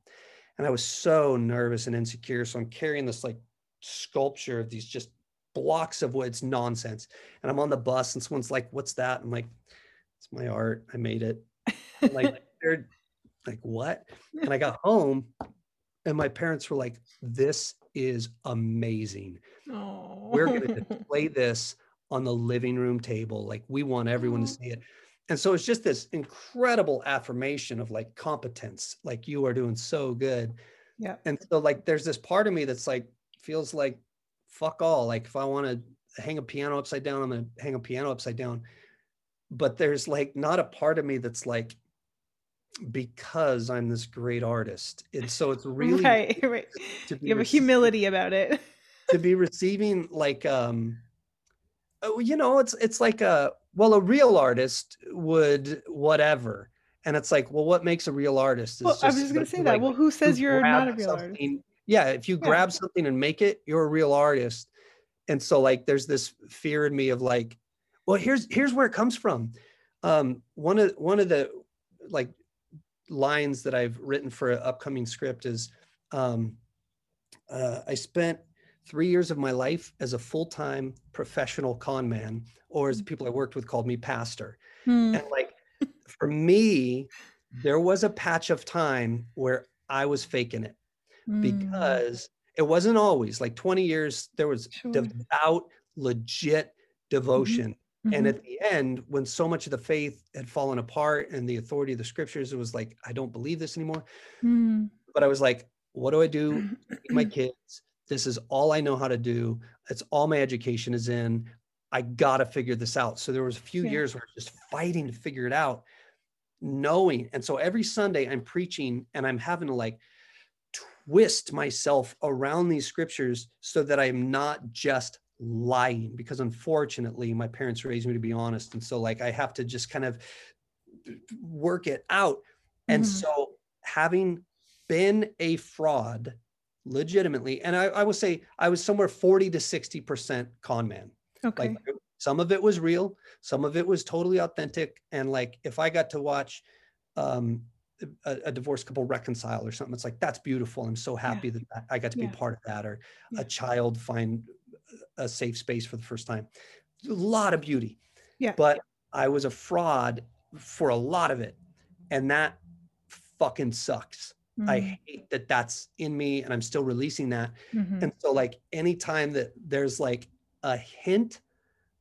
And I was so nervous and insecure. So I'm carrying this like sculpture of these just blocks of wood. It's nonsense. And I'm on the bus and someone's like, What's that? I'm like, It's my art. I made it. I'm like, they're like, What? And I got home and my parents were like, This is amazing. Oh. We're going to display this on the living room table. Like, we want everyone to oh. see it and so it's just this incredible affirmation of like competence like you are doing so good. Yeah. And so like there's this part of me that's like feels like fuck all. Like if i want to hang a piano upside down i'm going to hang a piano upside down. But there's like not a part of me that's like because i'm this great artist. And so it's really right right. you have a humility about it. to be receiving like um oh, you know it's it's like a well, a real artist would whatever. And it's like, well, what makes a real artist? well, I was just going to say that. well, who says you're not a real artist? Yeah, if you yeah. grab something and make it, you're a real artist. And so, like, there's this fear in me of like, well, here's here's where it comes from. Um, one of one of the like lines that I've written for an upcoming script is, um, uh, I spent three years of my life as a full-time professional con man or as the people i worked with called me pastor hmm. and like for me there was a patch of time where i was faking it hmm. because it wasn't always like 20 years there was sure. devout legit mm-hmm. devotion mm-hmm. and at the end when so much of the faith had fallen apart and the authority of the scriptures it was like i don't believe this anymore hmm. but i was like what do i do my kids this is all I know how to do. It's all my education is in. I got to figure this out. So there was a few yeah. years where I was just fighting to figure it out, knowing. And so every Sunday I'm preaching and I'm having to like twist myself around these scriptures so that I'm not just lying because unfortunately my parents raised me to be honest and so like I have to just kind of work it out. And mm-hmm. so having been a fraud legitimately. And I, I will say I was somewhere 40 to 60% con man. Okay. Like some of it was real, some of it was totally authentic. And like if I got to watch um, a, a divorced couple reconcile or something, it's like that's beautiful. I'm so happy yeah. that I got to yeah. be part of that, or yeah. a child find a safe space for the first time. A lot of beauty. Yeah. But I was a fraud for a lot of it. And that fucking sucks. Mm-hmm. I hate that that's in me and I'm still releasing that. Mm-hmm. And so, like, anytime that there's like a hint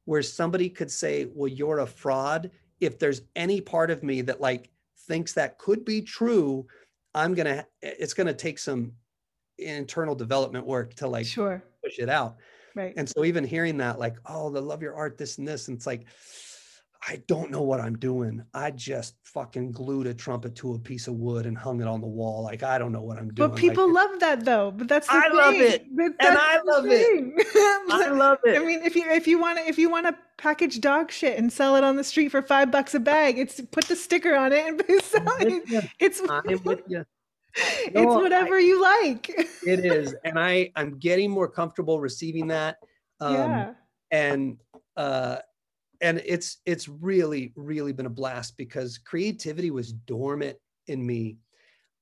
where somebody could say, Well, you're a fraud, if there's any part of me that like thinks that could be true, I'm gonna, it's gonna take some internal development work to like sure. push it out. Right. And so, even hearing that, like, oh, the love your art, this and this, and it's like, I don't know what I'm doing. I just fucking glued a trumpet to a piece of wood and hung it on the wall. Like I don't know what I'm doing. But people like, love that though. But that's I thing. love it, and I love it. I love it. I mean, if you if you want to if you want to package dog shit and sell it on the street for five bucks a bag, it's put the sticker on it and sell it. It's I'm with you. No, it's whatever I, you like. it is, and I I'm getting more comfortable receiving that. Um, yeah. And uh, and it's it's really really been a blast because creativity was dormant in me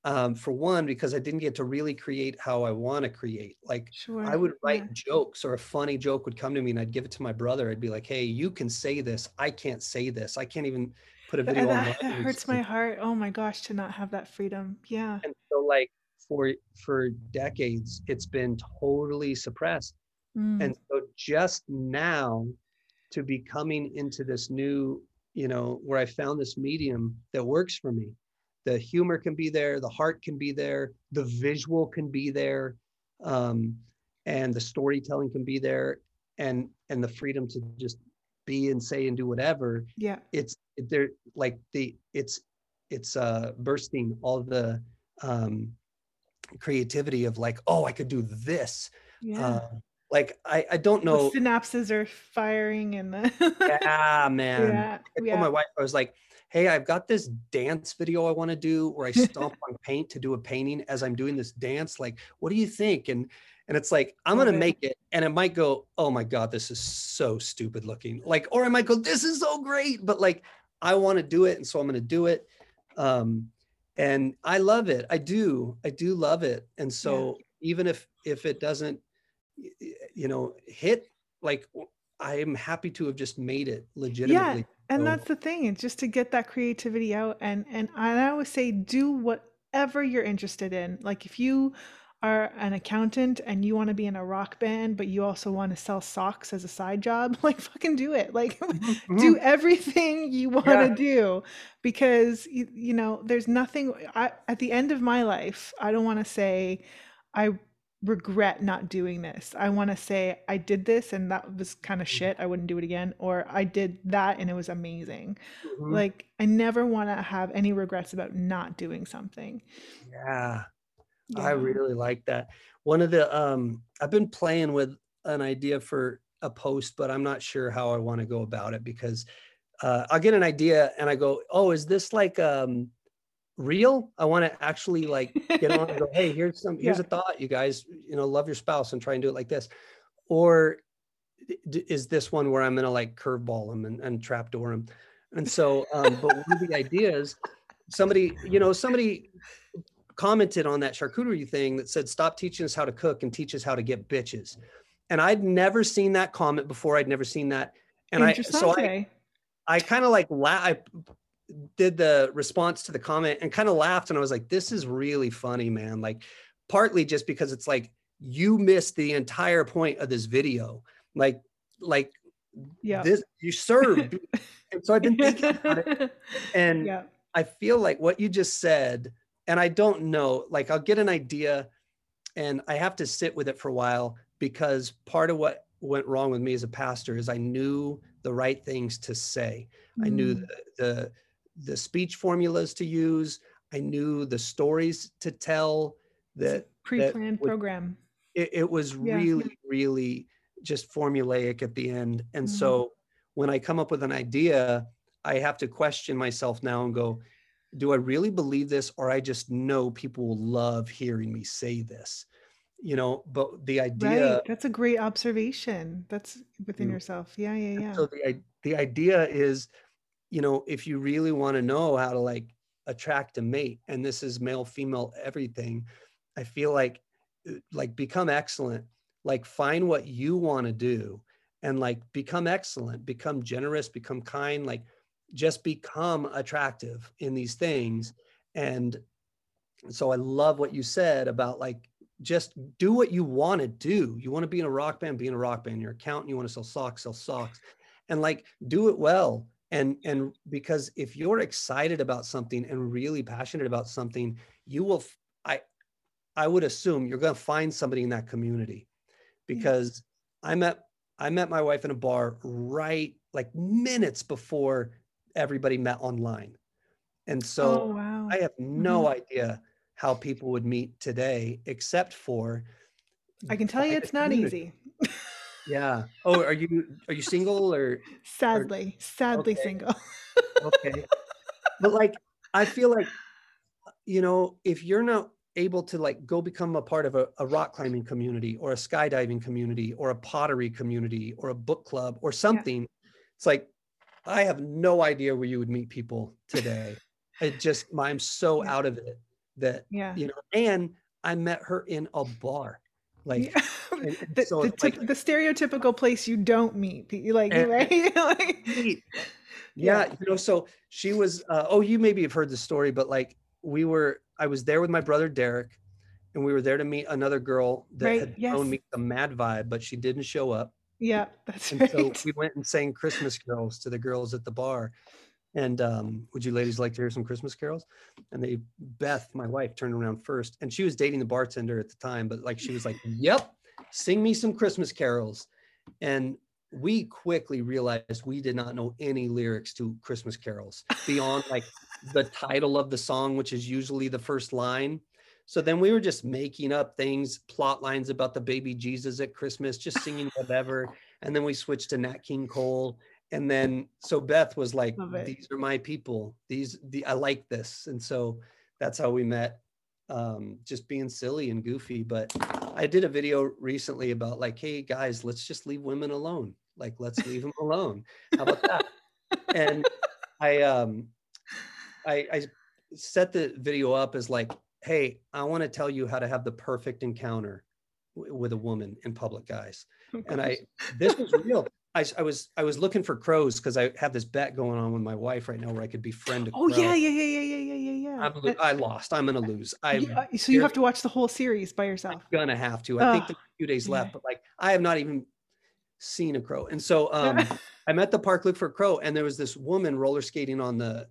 um, for one because i didn't get to really create how i want to create. Like sure. i would write yeah. jokes or a funny joke would come to me and i'd give it to my brother. I'd be like hey you can say this. I can't say this. I can't even put a video that, on that hurts my heart. Oh my gosh to not have that freedom. Yeah. And so like for for decades it's been totally suppressed. Mm. and so just now to be coming into this new, you know, where I found this medium that works for me. The humor can be there, the heart can be there, the visual can be there, um, and the storytelling can be there, and and the freedom to just be and say and do whatever Yeah. it's they're like the it's it's uh bursting all the um creativity of like oh i could do this Yeah. uh, like i i don't The know synapses are firing and the yeah man yeah. I told Yeah. my wife, I was like, hey, I've got this dance video I want to do where I stomp on paint to do a painting as I'm doing this dance. Like, what do you think? And and it's like, I'm gonna make it, and it might go, oh my God, this is so stupid looking. Like, or I might go, this is so great, but like I want to do it, and so I'm gonna do it. Um, and I love it. I do, I do love it. And so even if if it doesn't, you know, hit, like I am happy to have just made it legitimately. Yeah, And So- that's the thing, it's just to get that creativity out and and I always say do whatever you're interested in. Like if you are an accountant and you want to be in a rock band, but you also want to sell socks as a side job, like fucking do it. Like Mhm. do everything you want to do because you, you know there's nothing I, at the end of my life i don't want to say i regret not doing this. I want to say i did this and that was kind of shit i wouldn't do it again or i did that and it was amazing. Mhm. like i never want to have any regrets about not doing something. Yeah, I really like that. One of the um I've been playing with an idea for a post, but I'm not sure how I want to go about it because uh, I'll get an idea and I go, oh, is this like um real? I want to actually like get on and go, hey, here's some here's Yeah. a thought, you guys, you know, love your spouse and try and do it like this. Or is this one where I'm gonna like curveball them and, and trapdoor them? And so, um, but one of the ideas, somebody, you know, somebody commented on that charcuterie thing that said, stop teaching us how to cook and teach us how to get bitches. And I'd never seen that comment before. I'd never seen that. And I, so I, I kind of like, la- I did the response to the comment and kind of laughed. And I was like, this is really funny, man. Like partly just because it's like, you missed the entire point of this video. Like, like yeah this, you served. and so I've been thinking about it. And yeah I feel like what you just said, and I don't know, like I'll get an idea and I have to sit with it for a while because part of what went wrong with me as a pastor is I knew the right things to say. I knew Mm. the, the the speech formulas to use. I knew the stories to tell that pre-planned would- program it, it was Yeah. really, really just formulaic at the end. And Mhm. so when I come up with an idea, I have to question myself now and go, do I really believe this? Or I just know people will love hearing me say this, you know, but the idea, right that's a great observation that's within Mm. yourself yeah yeah yeah so the, the idea is, you know, if you really want to know how to like attract a mate, and this is male, female, everything, I feel like, uh, like become excellent, like find what you want to do and like become excellent, become generous, become kind, like just become attractive in these things. And so I love what you said about like just do what you want to do. You want to be in a rock band, be in a rock band. You're an accountant, you want to sell socks, sell socks, and like do it well. And and because if you're excited about something and really passionate about something, you will. i i would assume you're going to find somebody in that community, because I met I met my wife in a bar right like minutes before everybody met online, and so. oh wow I have no mm-hmm. idea how people would meet today, except for. I can tell you it's not community. easy. Yeah. Oh, are you are you single or Sadly, sadly Okay. single. okay? but like, I feel like, uh, you know, if you're not able to like go become a part of a, a rock climbing community or a skydiving community or a pottery community or a book club or something, it's like I have no idea where you would meet people today. it just I'm so Yeah. out of it that Yeah. you know and i met her in a bar like Yeah. the, so the, like- typ- the stereotypical place you don't meet, like And- right? like, Yeah. yeah, you know so she was uh, oh you maybe have heard the story but like we were i was there with my brother derek and we were there to meet another girl that Right, had yes. me the mad vibe but she didn't show up yeah, that's and right. so we went and sang christmas carols to the girls at the bar and um, would you ladies like to hear some christmas carols and they beth my wife turned around first and she was dating the bartender at the time but like she was like yep sing me some christmas carols and we quickly realized we did not know any lyrics to Christmas carols beyond like the title of the song, which is usually the first line. So then we were just making up things, plot lines about the baby Jesus at Christmas, just singing whatever. And then we switched to Nat King Cole. And then so Beth was like, these are my people. These the I like this. And so that's how we met. Um, just being silly and goofy. But I did a video recently about like, hey guys, let's just leave women alone. Like, let's leave them alone. How about that? and I um I, I set the video up as like hey, I want to tell you how to have the perfect encounter w- with a woman in public, guys. And I, this was real. I, I was I was looking for crows because I have this bet going on with my wife right now where I could befriend a Oh crow. yeah, yeah, yeah, yeah, yeah, yeah. I'm, lo- I lost. I'm gonna lose. Uh, so you have to watch the whole series by yourself. I'm gonna have to. I think there's a few days left, but like I have not even seen a crow. And so um, I'm at the park look for a crow, and there was this woman roller skating on the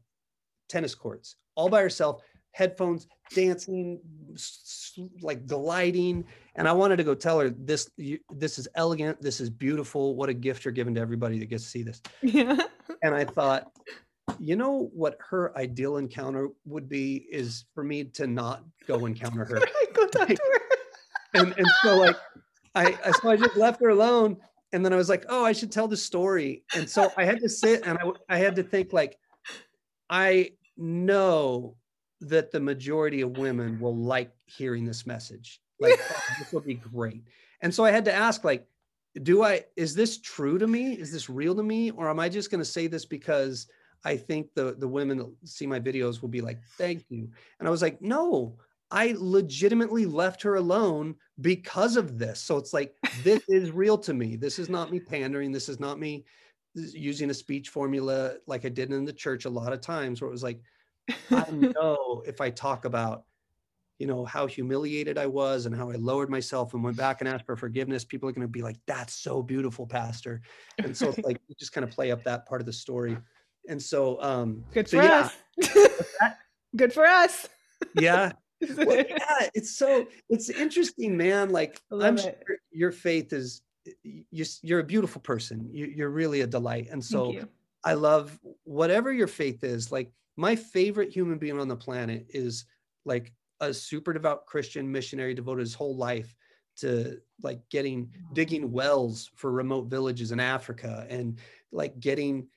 tennis courts all by herself, headphones, dancing, like gliding. And I wanted to go tell her this. You, this is elegant. This is beautiful. What a gift you're giving to everybody that gets to see this. Yeah. And I thought, you know what her ideal encounter would be is for me to not go encounter her. Go talk to her. and and so like I, I so I just left her alone and then I was like oh I should tell the story. And so I had to sit and I, I had to think like I know that the majority of women will like hearing this message. Like oh, this will be great. And so I had to ask like do I is this true to me? Is this real to me? Or am I just going to say this because I think the the women that see my videos will be like thank you and I was like no I legitimately left her alone because of this. So it's like, this is real to me. This is not me pandering. This is not me using a speech formula like I did in the church a lot of times where it was like, I know if I talk about, you know, how humiliated I was and how I lowered myself and went back and asked for forgiveness, people are going to be like, that's so beautiful, Pastor. And so it's like, you just kind of play up that part of the story. And so, um, Good so for yeah, us. Good for us. yeah, well, yeah, it's so it's interesting, man. Like I'm love sure your faith is you, you're a beautiful person. You, you're really a delight, and so I love whatever your faith is. Like my favorite human being on the planet is like a super devout Christian missionary devoted his whole life to like getting digging wells for remote villages in Africa and like getting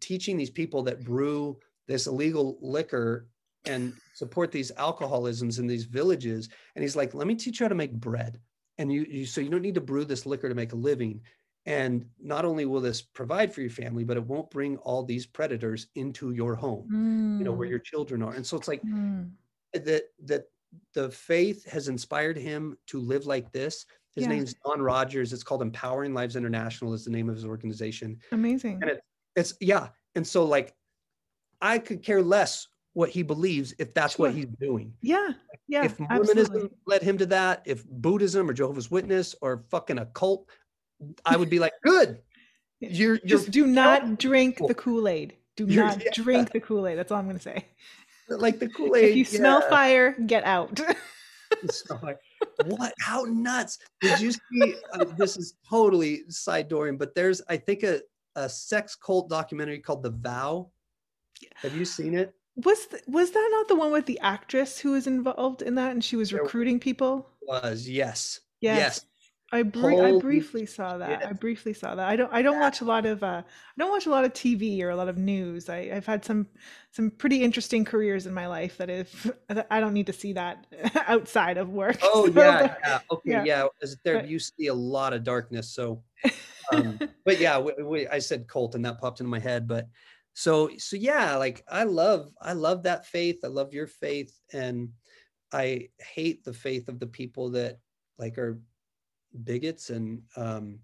teaching these people that brew this illegal liquor and support these alcoholisms in these villages. And he's like let me teach you how to make bread. And you, you so you don't need to brew this liquor to make a living. And not only will this provide for your family but it won't bring all these predators into your home you know where Mm, your children are. And so it's like mm. that that the faith has inspired him to live like this. His Yeah. name's don rogers. It's called empowering lives international is the name of his organization. Amazing. and it, it's yeah and so like i could care less what he believes if that's what he's doing Yeah. Yeah. if mormonism absolutely. led him to that if buddhism or jehovah's witness or fucking a cult i would be like good you're you're Just do not drink Cool. the Kool Aid. Do You're- not yeah. drink the Kool Aid. That's all I'm to say. like the kool-aid If you smell fire, get out. What? How nuts? Did you see? Uh, this is totally side dooring, but there's, I think, a, a sex cult documentary called The Vow. Have you seen it? was th- was that not the one with the actress who was involved in that and she was There- recruiting people? Was yes, Yes. yes. I br- I briefly saw that. I briefly saw that. I don't I don't watch a lot of uh I don't watch a lot of TV or a lot of news. I, I've had some some pretty interesting careers in my life that if I don't need to see that outside of work. Oh So, yeah, yeah. Okay, yeah. yeah. There, But- you see a lot of darkness. So, um, but yeah, we, we, I said cult, and that popped into my head. But so, so yeah, like I love, I love that faith. I love your faith, and I hate the faith of the people that like are bigots and um,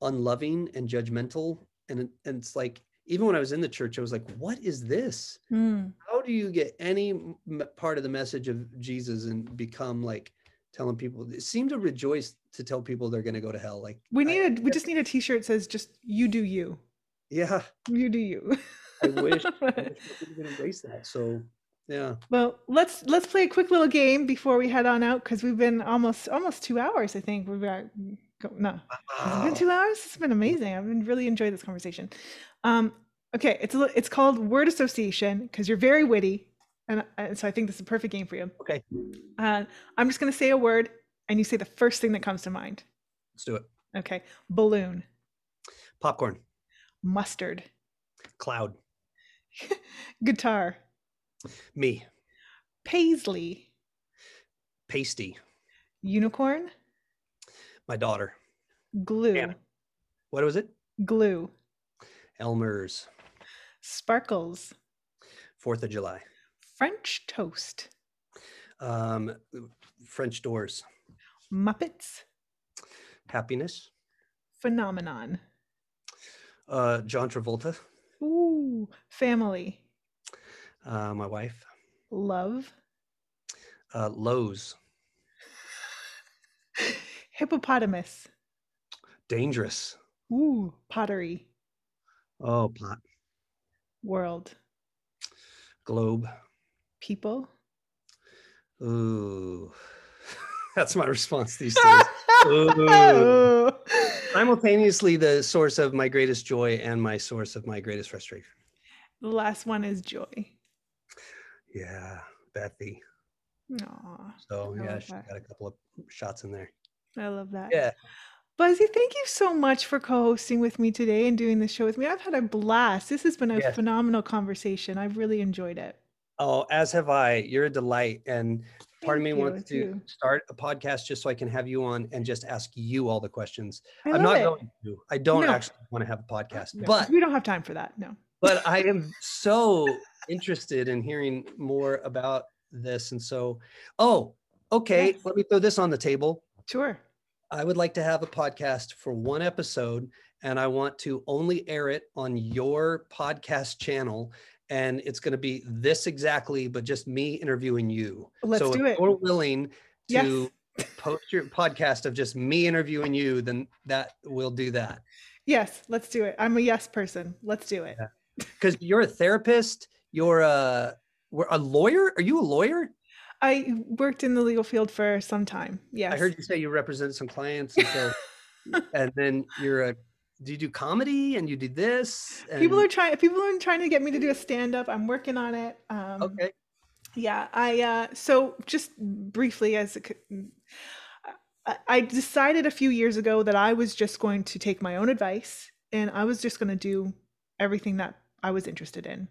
unloving and judgmental. And and it's like even when I was in the church, I was like, what is this? Mm, how do you get any part of the message of Jesus and become like telling people they seem to rejoice to tell people they're going to go to hell like we need a we just need a t-shirt that says just you do you. yeah You do you. i wish, I wish embrace that so yeah Well, let's let's play a quick little game before we head on out because we've been almost almost two hours. I think we've got Go- No, has it been two hours? It's been amazing. I've been really enjoyed this conversation. Um, okay, it's a, it's called word association because you're very witty, and, and so I think this is a perfect game for you. Okay, Uh, I'm just gonna say a word, and you say the first thing that comes to mind. let's do it. Okay, balloon, Popcorn, mustard, cloud, guitar, me, paisley, pasty, unicorn, my daughter. glue, Anna. What was it? glue, Elmer's, sparkles, Fourth of July, French toast, um, French doors, Muppets, happiness, phenomenon, uh, John Travolta, ooh, family, uh, my wife, love, uh, Lowe's, hippopotamus, dangerous. ooh, pottery, Oh, pot, world, globe. People. Ooh, that's my response these days. Simultaneously, the source of my greatest joy and my source of my greatest frustration. The last one is joy. Yeah, Bethy. Aw, So yeah, she that. got a couple of shots in there. I love that. Yeah. Buzzy, thank you so much for co-hosting with me today and doing this show with me. I've had a blast. This has been a Yes. phenomenal conversation. I've really enjoyed it. Oh, as have I. You're a delight. And part of me Thank wants to too. start a podcast just so I can have you on and just ask you all the questions. I I'm not it. going to. I don't No. actually want to have a podcast, No, but we don't have time for that. No. but I am so interested in hearing more about this. And so, oh, okay, Yes. let me throw this on the table. Sure. I would like to have a podcast for one episode, and I want to only air it on your podcast channel. And it's going to be this exactly, but just me interviewing you. Let's so do if it. you're willing to Yes. post your podcast of just me interviewing you, then that we'll do that. Yes, let's do it. I'm a yes person. Let's do it. Yeah. Because you're a therapist, you're a we're a lawyer. Are you a lawyer? I worked in the legal field for some time. Yes. I heard you say you represent some clients, and so and then you're a. Do you do comedy and you do this? people are trying people are trying to get me to do a stand up. I'm working on it. Um okay. Yeah, I uh so just briefly as a I- I decided a few years ago that I was just going to take my own advice and I was just going to do everything that I was interested in.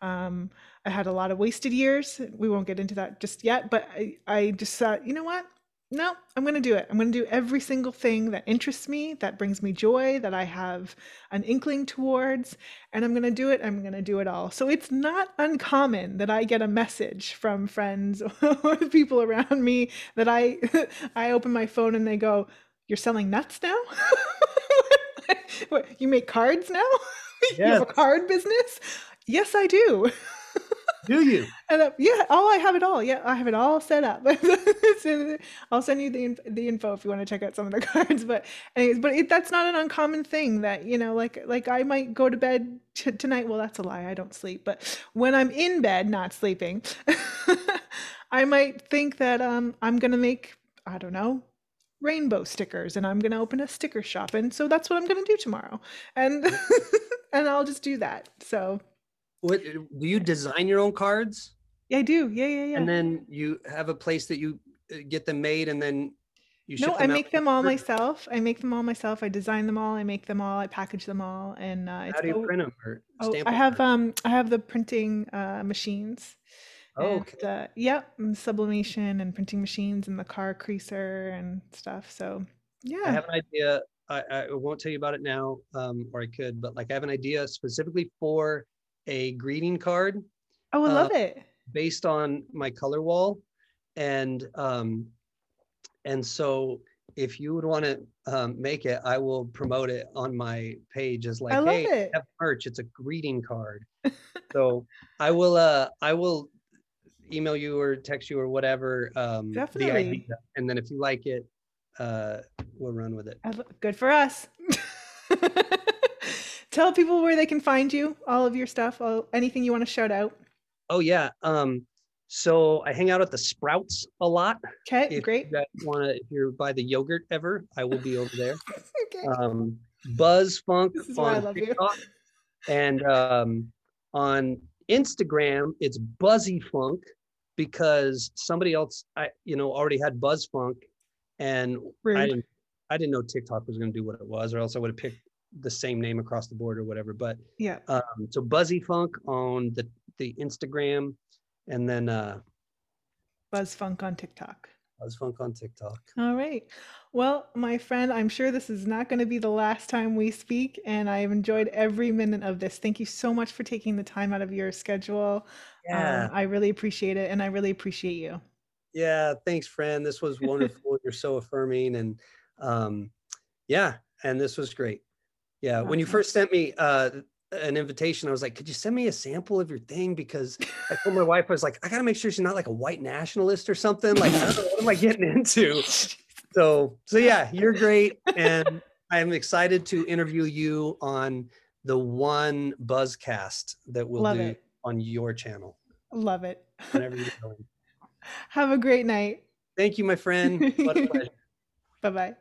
Um, I had a lot of wasted years. We won't get into that just yet, but I, I just thought, you know what? No, I'm going to do it. I'm going to do every single thing that interests me, that brings me joy, that I have an inkling towards, and I'm going to do it. I'm going to do it all. So it's not uncommon that I get a message from friends or people around me that I I open my phone and they go, "You're selling nuts now? what, you make cards now? you have a card business?" Yes, I do. Do you? And yeah, oh, I have it all. Yeah, I have it all set up. I'll send you the the info if you want to check out some of the cards. But anyways, but it, that's not an uncommon thing that you know, like like I might go to bed t- tonight. Well, that's a lie. I don't sleep. But when I'm in bed, not sleeping, I might think that um I'm gonna make I don't know rainbow stickers and I'm gonna open a sticker shop. And so that's what I'm gonna do tomorrow. And and I'll just do that. So What do you design your own cards? yeah, I do. Yeah, yeah, yeah. And then you have a place that you uh, get them made and then you ship No, I make them all myself. I make them all myself. I design them all. I make them all. I package them all, and uh, it's How do you oh, print them or oh, stamp I have um I have the printing uh, machines. Oh, and, uh, yep, and sublimation and printing machines and the card creaser and stuff. So yeah. I have an idea. I, I won't tell you about it now, um, or I could, but like I have an idea specifically for a greeting card oh, I uh, love it. based on my color wall, and um, and so if you would want to um, make it, I will promote it on my page as like, hey, it. Have merch. It's a greeting card. so I will. Uh, I will email you or text you or whatever um, the Definitely. idea, and then if you like it, uh, we'll run with it. Good for us. Tell people where they can find you, all of your stuff, all, anything you want to shout out. Oh yeah. Um, so I hang out at the Sprouts a lot. Okay, If great. you to, if you're by the yogurt ever, I will be over there. Okay. Um, Buzz Funk This is why I on love you. TikTok, and um, on Instagram it's Buzzy Funk because somebody else I you know already had Buzz Funk, and I didn't I didn't know TikTok was going to do what it was, or else I would have picked the same name across the board or whatever. But Yeah. um, so Buzzy Funk on the the Instagram, and then uh, Buzz Funk on TikTok. Buzz Funk on TikTok. All right. Well, my friend, I'm sure this is not going to be the last time we speak, and I've enjoyed every minute of this. Thank you so much for taking the time out of your schedule. Yeah, Um, I really appreciate it, and I really appreciate you. yeah. Thanks, friend. This was wonderful. You're so affirming, and um, yeah, and this was great. Yeah, when you first sent me uh, an invitation, I was like, "Could you send me a sample of your thing?" Because I told my wife, I was like, "I gotta make sure she's not like a white nationalist or something. Like, I don't know, what am I getting into?" So, so yeah, you're great, and I'm excited to interview you on the one Buzzcast that we'll Love do it. on your channel Love it. whenever you're going. Have a great night. Thank you, my friend. What a pleasure. Bye bye.